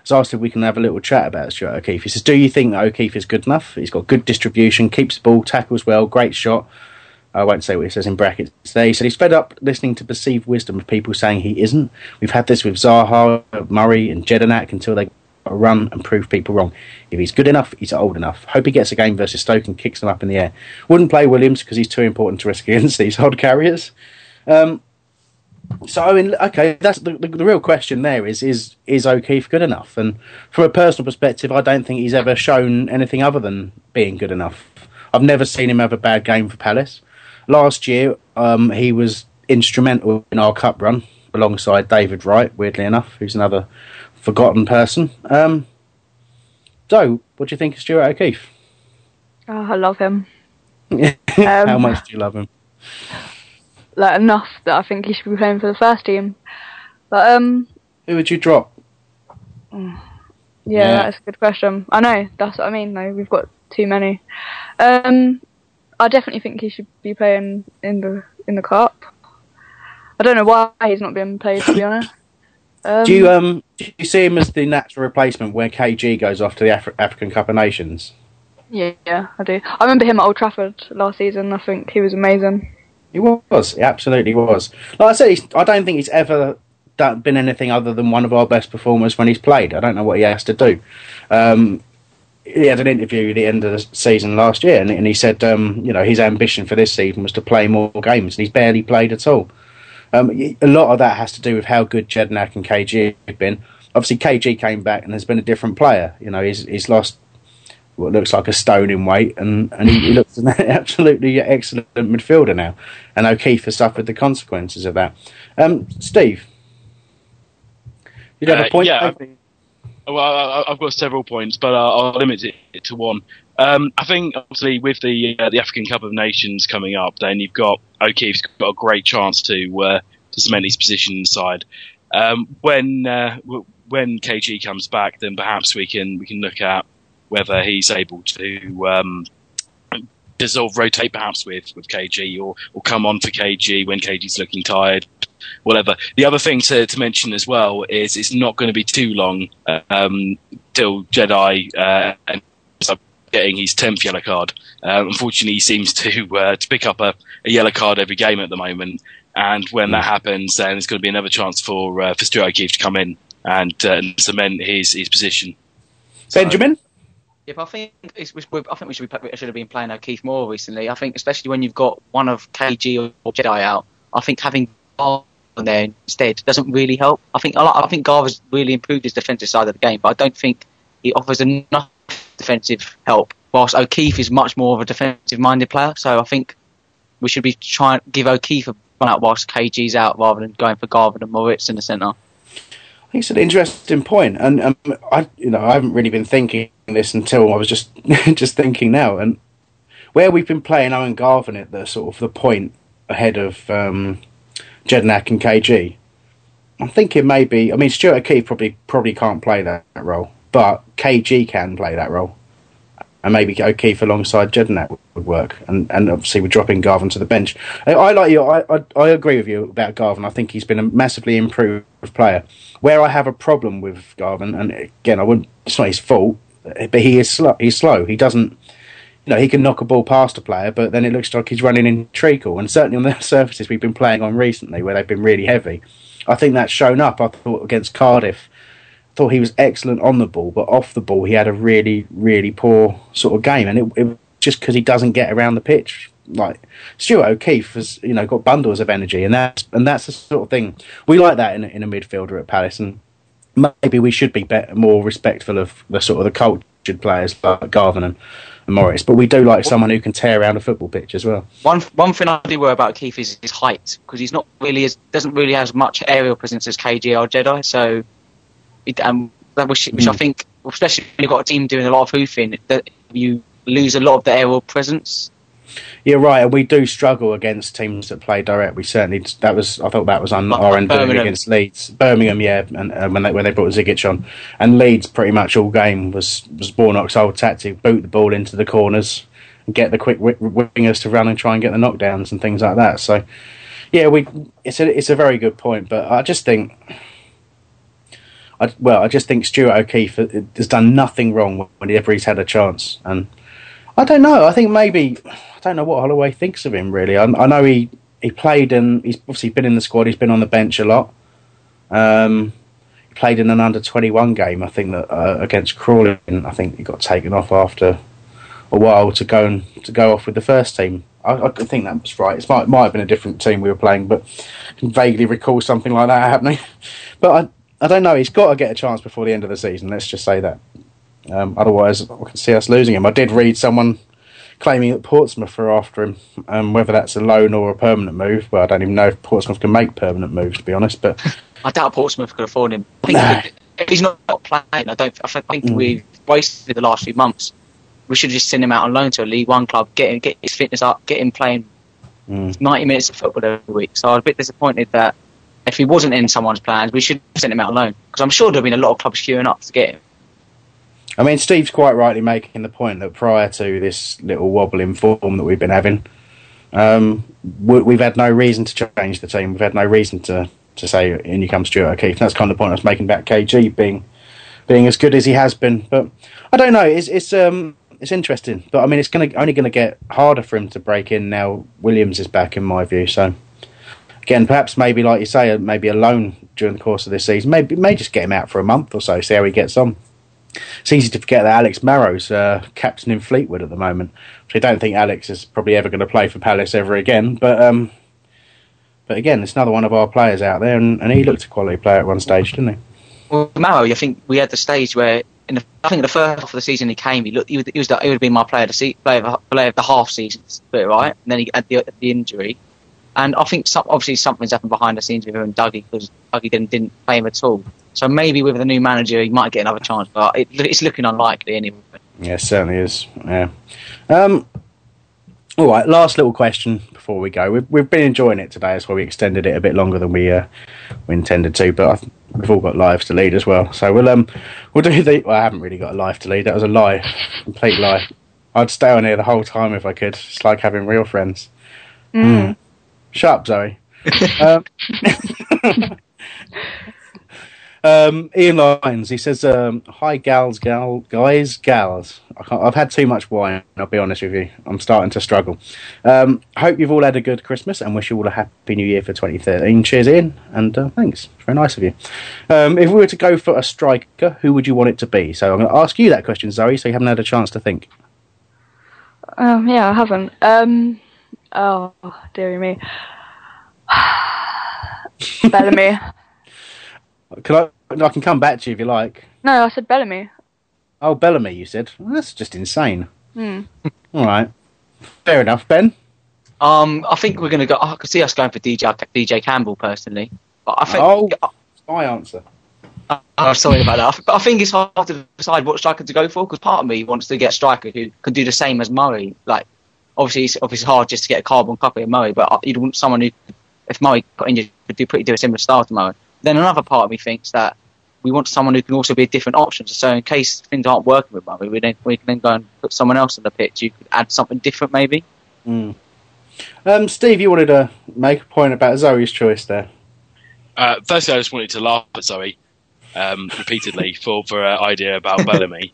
A: has asked if we can have a little chat about Stuart O'Keefe. He says, "Do you think that O'Keefe is good enough? He's got good distribution, keeps the ball, tackles well, great shot." I won't say what he says in brackets there. He said he's fed up listening to perceived wisdom of people saying he isn't. We've had this with Zaha, Murray, and Jedinak until they run and prove people wrong. If he's good enough, he's old enough. Hope he gets a game versus Stoke and kicks them up in the air. Wouldn't play Williams because he's too important to risk against these hard carriers. Um, so I mean, okay, that's the, the, the real question. There is is is O'Keefe good enough? And from a personal perspective, I don't think he's ever shown anything other than being good enough. I've never seen him have a bad game for Palace. Last year, um, he was instrumental in our cup run alongside David Wright. Weirdly enough, who's another forgotten person. Um, so, what do you think of Stuart O'Keefe?
I: Oh, I love him.
A: How much do you love him?
I: Like, enough that I think he should be playing for the first team. But, um,
A: Who would you drop?
I: yeah,
A: Yeah.
I: that's a good question. I know, that's what I mean, though. We've got too many. Um, I definitely think he should be playing in the in the cup. I don't know why he's not being played, to be honest. Um,
A: do you um do you see him as the natural replacement where KG goes off to the Afri- African Cup of Nations?
I: Yeah, yeah, I do. I remember him at Old Trafford last season. I think he was amazing.
A: He was. He absolutely was. Like I said, I don't think he's ever done, been anything other than one of our best performers when he's played. I don't know what he has to do. Um, he had an interview at the end of the season last year, and, and he said, um, you know, his ambition for this season was to play more games, and he's barely played at all. Um, a lot of that has to do with how good Jedinak and KG have been. Obviously, KG came back and has been a different player. You know, he's he's lost what looks like a stone in weight, and, and he, looks an absolutely excellent midfielder now. And O'Keefe has suffered the consequences of that. Um, Steve, you have
G: Uh,
A: a point?
G: yeah. Well, I, I- I've got several points, but uh, I'll limit it to one. Um, I think obviously with the uh, the African Cup of Nations coming up, then you've got O'Keefe's got a great chance to uh, to cement his position inside. Um, when uh, when KG comes back, then perhaps we can we can look at whether he's able to um, dissolve, rotate perhaps with with KG, or or come on for KG when KG's looking tired, whatever. The other thing to, to mention as well is it's not going to be too long um, till Jedi uh, and getting his tenth yellow card. Uh, unfortunately, he seems to uh, to pick up a, a, yellow card every game at the moment. And when that happens, then there's going to be another chance for uh, for Stuart O'Keefe to come in and, uh, cement his his position.
A: Benjamin.
H: Yep, I think it's, I think we should be should have been playing O'Keefe more recently. I think especially when you've got one of KG or Jedi out, I think having Garvan there instead doesn't really help. I think I think Garvan's really improved his defensive side of the game, but I don't think he offers enough defensive help. Whilst O'Keefe is much more of a defensive minded player, so I think we should be trying to give O'Keefe a run out whilst KG's out rather than going for Garvan and Moritz in the centre.
A: I think it's an interesting point, and um, I, you know, I haven't really been thinking this until I was just just thinking now, and where we've been playing Owen Garvan at the sort of the point ahead of um, Jedinak and KG. I'm thinking maybe. I mean, Stuart O'Keefe probably probably can't play that role, but KG can play that role, and maybe O'Keefe alongside Jedinak would work. And and obviously we're dropping Garvan to the bench. I, I like you. I, I, I agree with you about Garvan. I think he's been a massively improved player. Where I have a problem with Garvan, and again, I wouldn't. It's not his fault, but he is slow. He's slow. He doesn't. You know, he can knock a ball past a player, but then it looks like he's running in treacle. And certainly on the surfaces we've been playing on recently, where they've been really heavy, I think that's shown up. I thought against Cardiff, thought he was excellent on the ball, but off the ball he had a really, really poor sort of game, and it, it just because he doesn't get around the pitch. Like Stuart O'Keefe has, you know, got bundles of energy, and that's and that's the sort of thing we like that in, in a midfielder at Palace, and maybe we should be better, more respectful of the sort of the cultured players like Garvan and, and Moritz, but we do like someone who can tear around a football pitch as well.
H: One one thing I do worry about Keefe is his height because he's not really as doesn't really have as much aerial presence as KG or Jedi, so it, um, which, which mm. I think, especially when you've got a team doing a lot of hoofing, that you lose a lot of the aerial presence.
A: You're right, and we do struggle against teams that play direct. We certainly that was I thought that was on our end against Leeds, Birmingham, yeah, and uh, when they when they brought Zigic on, and Leeds pretty much all game was was Warnock's old tactic: boot the ball into the corners, and get the quick wingers to run and try and get the knockdowns and things like that. So, yeah, we it's a it's a very good point, but I just think I, well, I just think Stuart O'Keefe has done nothing wrong whenever he's had a chance, and I don't know. I think maybe I don't know what Holloway thinks of him. Really, I, I know he he played and he's obviously been in the squad. He's been on the bench a lot. Um, he played in an under twenty one game, I think that uh, against Crawley. I think he got taken off after a while to go and to go off with the first team. I, I think that was right. It might, might have been a different team we were playing, but I can vaguely recall something like that happening. But I, I don't know. He's got to get a chance before the end of the season. Let's just say that. Um, otherwise, I can see us losing him. I did read someone claiming that Portsmouth are after him. Um, whether that's a loan or a permanent move, well, I don't even know if Portsmouth can make permanent moves, to be honest. But
H: I doubt Portsmouth could afford him. I think if he's not playing, I don't. I think mm. we've wasted the last few months. We should just send him out on loan to a League One club, get him, get his fitness up, get him playing mm. ninety minutes of football every week. So I was a bit disappointed that if he wasn't in someone's plans, we should have sent him out alone because I'm sure there'll been a lot of clubs queuing up to get him.
A: I mean, Steve's quite rightly making the point that prior to this little wobble in form that we've been having, um, we've had no reason to change the team. We've had no reason to, to say in you come Stuart O'Keefe. That's kind of the point I was making about KG being being as good as he has been. But I don't know. It's it's um it's interesting. But I mean, it's to only going to get harder for him to break in now. Williams is back, in my view. So again, perhaps maybe like you say, maybe a loan during the course of this season. Maybe may just get him out for a month or so, see how he gets on. It's easy to forget that Alex Marrow's uh, captain in Fleetwood at the moment. So I don't think Alex is probably ever going to play for Palace ever again. But um, but again, it's another one of our players out there, and, and he looked a quality player at one stage, didn't he?
H: Well, Marrow, I think we had the stage where in the, I think the first half of the season he came, he looked he, was, he, was the, he would have been my player of the, player of, player of the half season, right? And then he had the, the injury, and I think some, obviously something's happened behind the scenes with him and Dougie because Dougie didn't, didn't play him at all. So maybe with the new manager, he might get another chance, but it, it's looking unlikely anyway.
A: Yeah, it certainly is. Yeah. Um, all right, last little question before we go. We've, we've been enjoying it today, that's why we extended it a bit longer than we uh, we intended to. But I th- we've all got lives to lead as well, so we'll um we'll do the. Well, I haven't really got a life to lead. That was a lie, complete lie. I'd stay on here the whole time if I could. It's like having real friends.
I: Mm.
A: Shut up, Zoe. um, um, Ian Lyons, he says, um, "Hi, gals, gal, guys, gals. I can't, I've had too much wine. I'll be honest with you. I'm starting to struggle. Um, hope you've all had a good Christmas and wish you all a happy New Year for 2013. Cheers, Ian, and uh, thanks. Very nice of you. Um, if we were to go for a striker, who would you want it to be? So I'm going to ask you that question, Zoe, so you haven't had a chance to think.
I: Um, yeah, I haven't. Oh, dearie me. Bellamy.
A: Can I? I can come back to you if you like.
I: No, I said Bellamy.
A: Oh, Bellamy, you said. Well, that's just insane.
I: Hmm.
A: All right, fair enough, Ben.
H: Um, I think we're going to go. I could see us going for DJ DJ Campbell personally, but I think.
A: Oh, my answer.
H: I'm sorry about that. But I think it's hard to decide what striker to go for because part of me wants to get a striker who can do the same as Murray. Like, obviously, it's obviously hard just to get a carbon copy of Murray, but you'd want someone who, if Murray got injured, could do pretty do a similar style to Murray. Then another part of me thinks that we want someone who can also be a different option. So in case things aren't working with Murray, we, then, we can then go and put someone else on the pitch. You could add something different, maybe.
A: Mm. Um, Steve, you wanted to make a point about Zoe's choice there.
G: Uh, firstly, I just wanted to laugh at Zoe um, repeatedly for for her idea about Bellamy.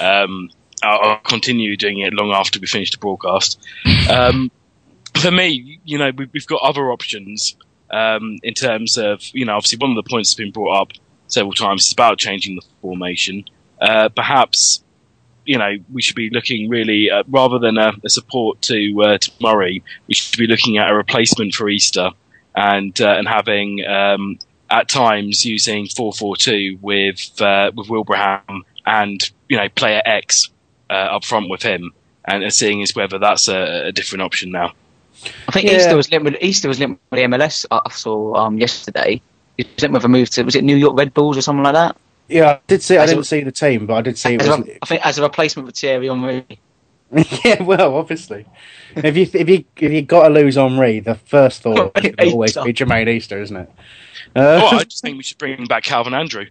G: Um, I'll, continue doing it long after we finish the broadcast. Um, for me, you know, we, we've got other options um, in terms of, you know, obviously one of the points that's been brought up several times is about changing the formation. Uh, perhaps, you know, we should be looking really, uh, rather than a, a support to, uh, to Murray, we should be looking at a replacement for Easter and uh, and having um, at times using four four two with uh, with Wilbraham and you know player X uh, up front with him and, and seeing is whether that's a, a different option now.
H: I think
G: Yeah.
H: Easter was linked with Easter was linked with the MLS. I I saw um, yesterday. He was linked with a move to was it New York Red Bulls or something like that?
A: Yeah, I did see. I
H: As a-
A: didn't see the team, but I did see it
H: As
A: was.
H: a, I think as a replacement for Thierry Henry.
A: yeah, well, obviously, if you if you if you got to lose Henry, the first thought would always be Jermaine Easter, isn't it? Uh,
G: oh, I just think we should bring back Calvin Andrew.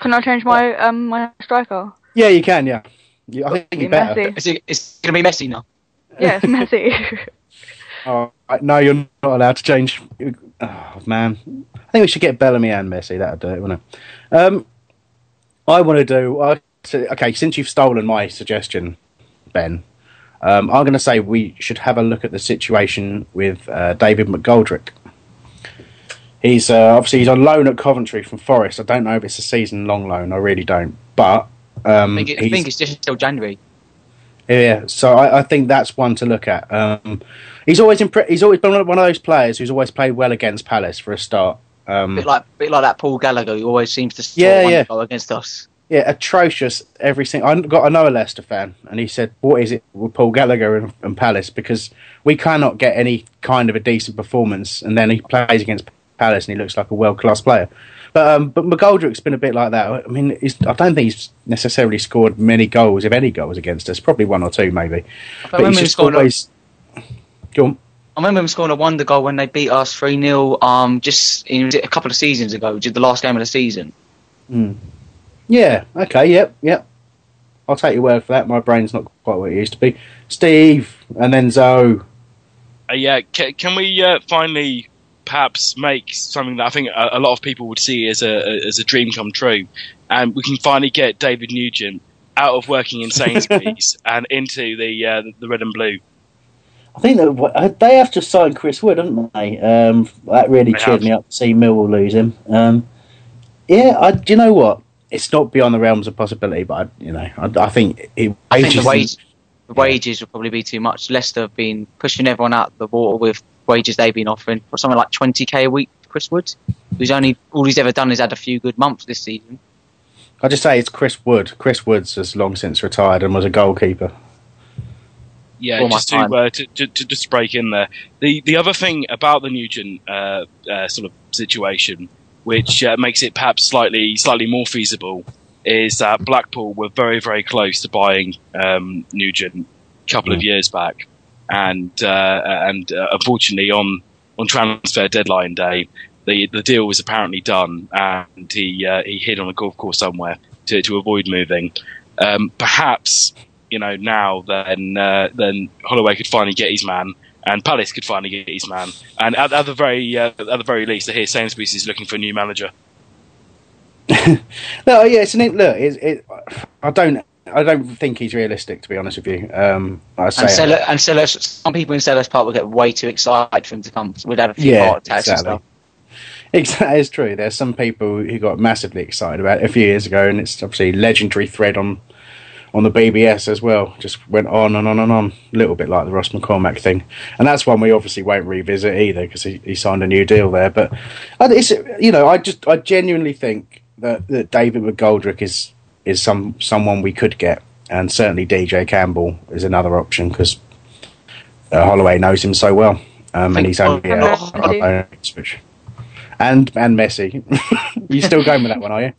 I: Can I change my um my striker?
A: yeah, you can. Yeah, you, I think you better.
I: Messi.
H: Is it, it's going to be messy now.
I: Yeah, it's Messi.
A: Oh, no, you're not allowed to change. Oh man, I think we should get Bellamy and Messi. That'd do it, wouldn't it? Um, I want to do. I, so- okay, since you've stolen my suggestion, Ben, um, I'm going to say we should have a look at the situation with uh, David McGoldrick. He's uh, obviously he's on loan at Coventry from Forest. I don't know if it's a season-long loan. I really don't. But um,
H: I think, it, I think it's just till January.
A: yeah, so I, I think that's one to look at. Um, he's always impre- he's always been one of those players who's always played well against Palace for a start. Um,
H: bit like bit like that Paul Gallagher who always seems to score
A: Yeah, yeah.
H: goal against us.
A: yeah, atrocious every single. I got another Leicester fan, and he said, "What is it with Paul Gallagher and, and Palace? Because we cannot get any kind of a decent performance, and then he plays against Palace and he looks like a world class player." But um, but McGoldrick's been a bit like that. I mean, he's, I don't think he's necessarily scored many goals, if any goals, against us. Probably one or two, maybe. But
H: remember
A: he's
H: him
A: just
H: scoring a-
A: Go on.
H: I remember him scoring a wonder goal when they beat us 3 0 um, just in, was it a couple of seasons ago, just the last game of the season.
A: Mm. Yeah. Okay. Yep. Yep. I'll take your word for that. My brain's not quite what it used to be. Steve, and then Zoe.
G: Uh, yeah, can, can we uh, finally perhaps make something that I think a, a lot of people would see as a as a dream come true, and we can finally get David Nugent out of working in Sainsbury's and into the uh, the red and blue.
A: I think that uh, they have just signed Chris Wood, haven't they? Um, that really
G: They
A: cheered
G: have.
A: me up to see Millwall lose him. Um, yeah, I, do you know what? It's not beyond the realms of possibility, but I, you know, I, I think it.
H: I think the,
A: wages-
H: wage, the wages will probably be too much. Leicester have been pushing everyone out the water with wages they've been offering for something like 20k a week for Chris Woods, who's only all he's ever done is had a few good months this season.
A: I just say it's Chris Wood. Chris Woods has long since retired and was a goalkeeper.
G: Yeah, just to, uh, to, to to just break in there. The the other thing about the Nugent uh, uh, sort of situation, which uh, makes it perhaps slightly slightly more feasible, is that Blackpool were very, very close to buying um, Nugent a couple of years back, and uh, and uh, unfortunately on on transfer deadline day, the the deal was apparently done, and he uh, he hid on a golf course somewhere to to avoid moving. Um, perhaps you know now then uh, then Holloway could finally get his man. And Palace could finally get his man, and at, at the very uh, at the very least, I hear Sainsbury's is looking for a new manager.
A: No, yeah, it's an look. It's, it, I don't, I don't think he's realistic to be honest with you. Um, I say
H: And Selhurst, and some people in Selhurst Park will get way too excited for him to come. We'd have a few
A: yeah,
H: heart attacks
A: exactly.
H: and stuff.
A: Exactly, it's true. There's some people who got massively excited about it a few years ago, and it's obviously legendary thread on on the BBS as well. Just went on and on and on, a little bit like the Ross McCormack thing, and that's one we obviously won't revisit either because he, he signed a new deal there. But it's you know, I just I genuinely think that, that David McGoldrick is is some someone we could get, and certainly DJ Campbell is another option because uh, Holloway knows him so well, um, and he's only
H: And
A: uh, Ipswich. and and Messi. you still going with that one, are you?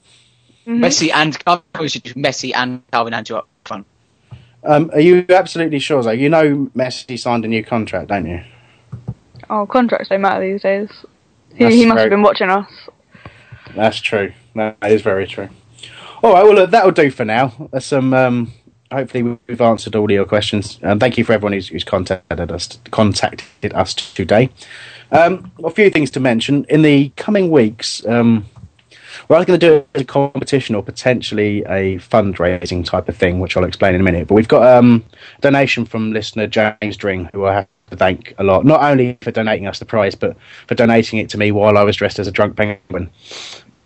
H: Messi and I probably should do Messi and Calvin Andrew up front.
A: Um, are you absolutely sure, though? You know Messi signed a new contract, don't you?
I: Oh, contracts don't matter these days. He, he must
A: very-
I: have been watching us.
A: That's true. That is very true. All right, well, look, that'll do for now. Some. Um, hopefully, we've answered all your questions. And thank you for everyone who's, who's contacted us contacted us today. Um, a few things to mention in the coming weeks. Um, we're either going to do a competition or potentially a fundraising type of thing, which I'll explain in a minute. But we've got um, a donation from listener James Dring, who I have to thank a lot, not only for donating us the prize, but for donating it to me while I was dressed as a drunk penguin,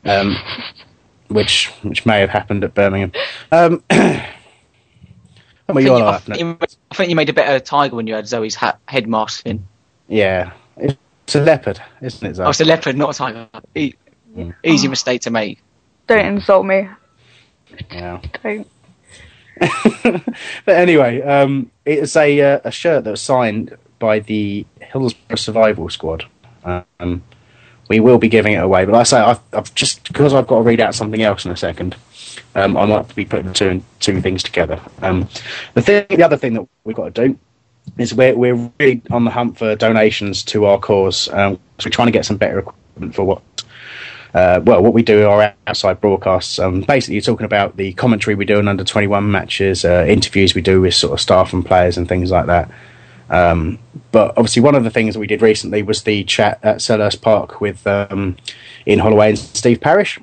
A: um, which which may have happened at Birmingham. Um,
H: I think,
A: you
H: I, think you, I think you made a better tiger when you had Zoe's hat, head mask in.
A: Yeah, it's a leopard, isn't it? Zoe?
H: Oh, it's a leopard, not a tiger. E- Easy mistake to make.
I: Don't insult me.
A: Yeah.
I: Don't.
A: but anyway, um, it's a uh, a shirt that was signed by the Hillsborough Survival Squad. Um, we will be giving it away, but like I say I've, I've just because I've got to read out something else in a second. Um, I might be putting two two things together. Um, the thing, the other thing that we've got to do is we're we're really on the hunt for donations to our cause. Um, so we're trying to get some better equipment for what uh, well, what we do are outside broadcasts. Um, basically, you're talking about the commentary we do on under 21 matches, uh, interviews we do with sort of staff and players and things like that. Um, but obviously, one of the things that we did recently was the chat at Selhurst Park with um, Holloway and Steve Parish.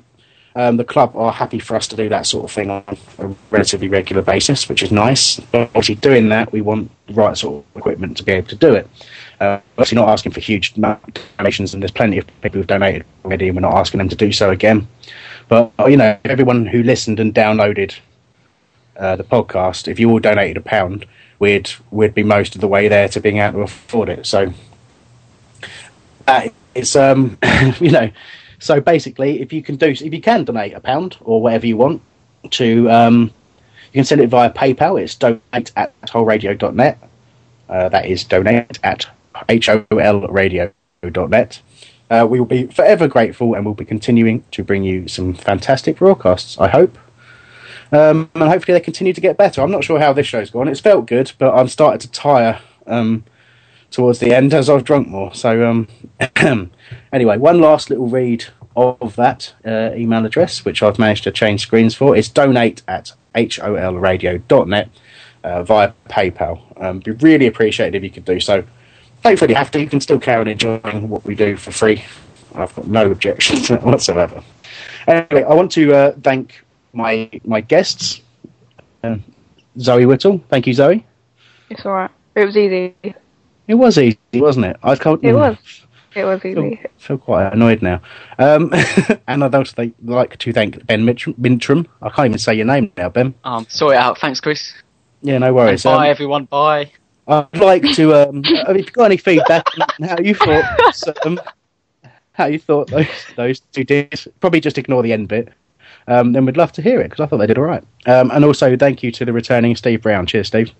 A: Um, the club are happy for us to do that sort of thing on a relatively regular basis, which is nice. But obviously, doing that, we want the right sort of equipment to be able to do it. Uh, obviously, not asking for huge donations, and there's plenty of people who've donated already, and we're not asking them to do so again. But you know, everyone who listened and downloaded uh, the podcast, if you all donated a pound, we'd we'd be most of the way there to being able to afford it. So uh, it's um, you know, so basically, if you can do, if you can donate a pound or whatever you want to, um, you can send it via PayPal. It's donate at wholeradio.net. Uh, that is donate at holradio.net. Uh, we will be forever grateful and we'll be continuing to bring you some fantastic broadcasts, I hope. Um, and hopefully they continue to get better. I'm not sure how this show's gone. It's felt good, but I'm starting to tire um, towards the end as I've drunk more. So, um, anyway, one last little read of that uh, email address, which I've managed to change screens for. It's donate at holradio.net uh, via PayPal. Um, be really appreciated if you could do so. Hopefully, you have to. You can still carry on enjoying what we do for free. I've got no objections whatsoever. Anyway, I want to uh, thank my my guests, uh, Zoe Whittle. Thank you, Zoe.
I: It's alright. It was easy.
A: It was easy, wasn't it? I've come,
I: It was. It was
A: feel,
I: easy.
A: feel quite annoyed now. Um, and I'd also thank, like to thank Ben Mintram. I can't even say your name now, Ben.
H: Um, sort it out. Thanks, Chris.
A: Yeah, no
H: And
A: worries.
H: bye,
A: Um,
H: everyone. Bye.
A: I'd like to. Um, have you got any feedback on how you thought? Um, how you thought those those two did? Probably just ignore the end bit. Um, then we'd love to hear it because I thought they did all right. Um, and also thank you to the returning Steve Brown. Cheers, Steve.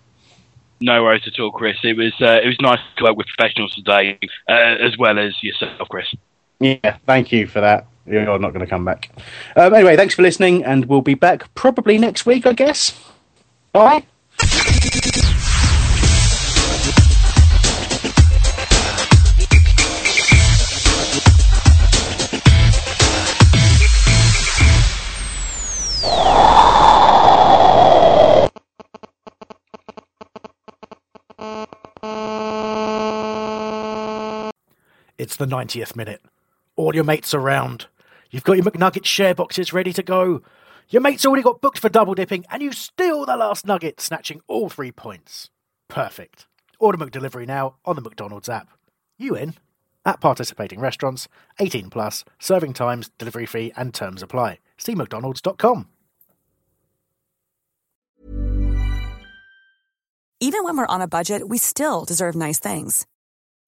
G: No worries at all, Chris. It was uh, it was nice to work with professionals today, uh, as well as yourself, Chris.
A: Yeah, thank you for that. You're not going to come back. Um, anyway, thanks for listening, and we'll be back probably next week, I guess. Bye.
L: It's the 90th minute. All your mates around. You've got your McNugget share boxes ready to go. Your mate's already got booked for double dipping, and you steal the last nugget, snatching all three points. Perfect. Order McDelivery now on the McDonald's app. You in? At participating restaurants, 18 plus, serving times, delivery fee, and terms apply. See McDonald's.com.
M: Even when we're on a budget, we still deserve nice things.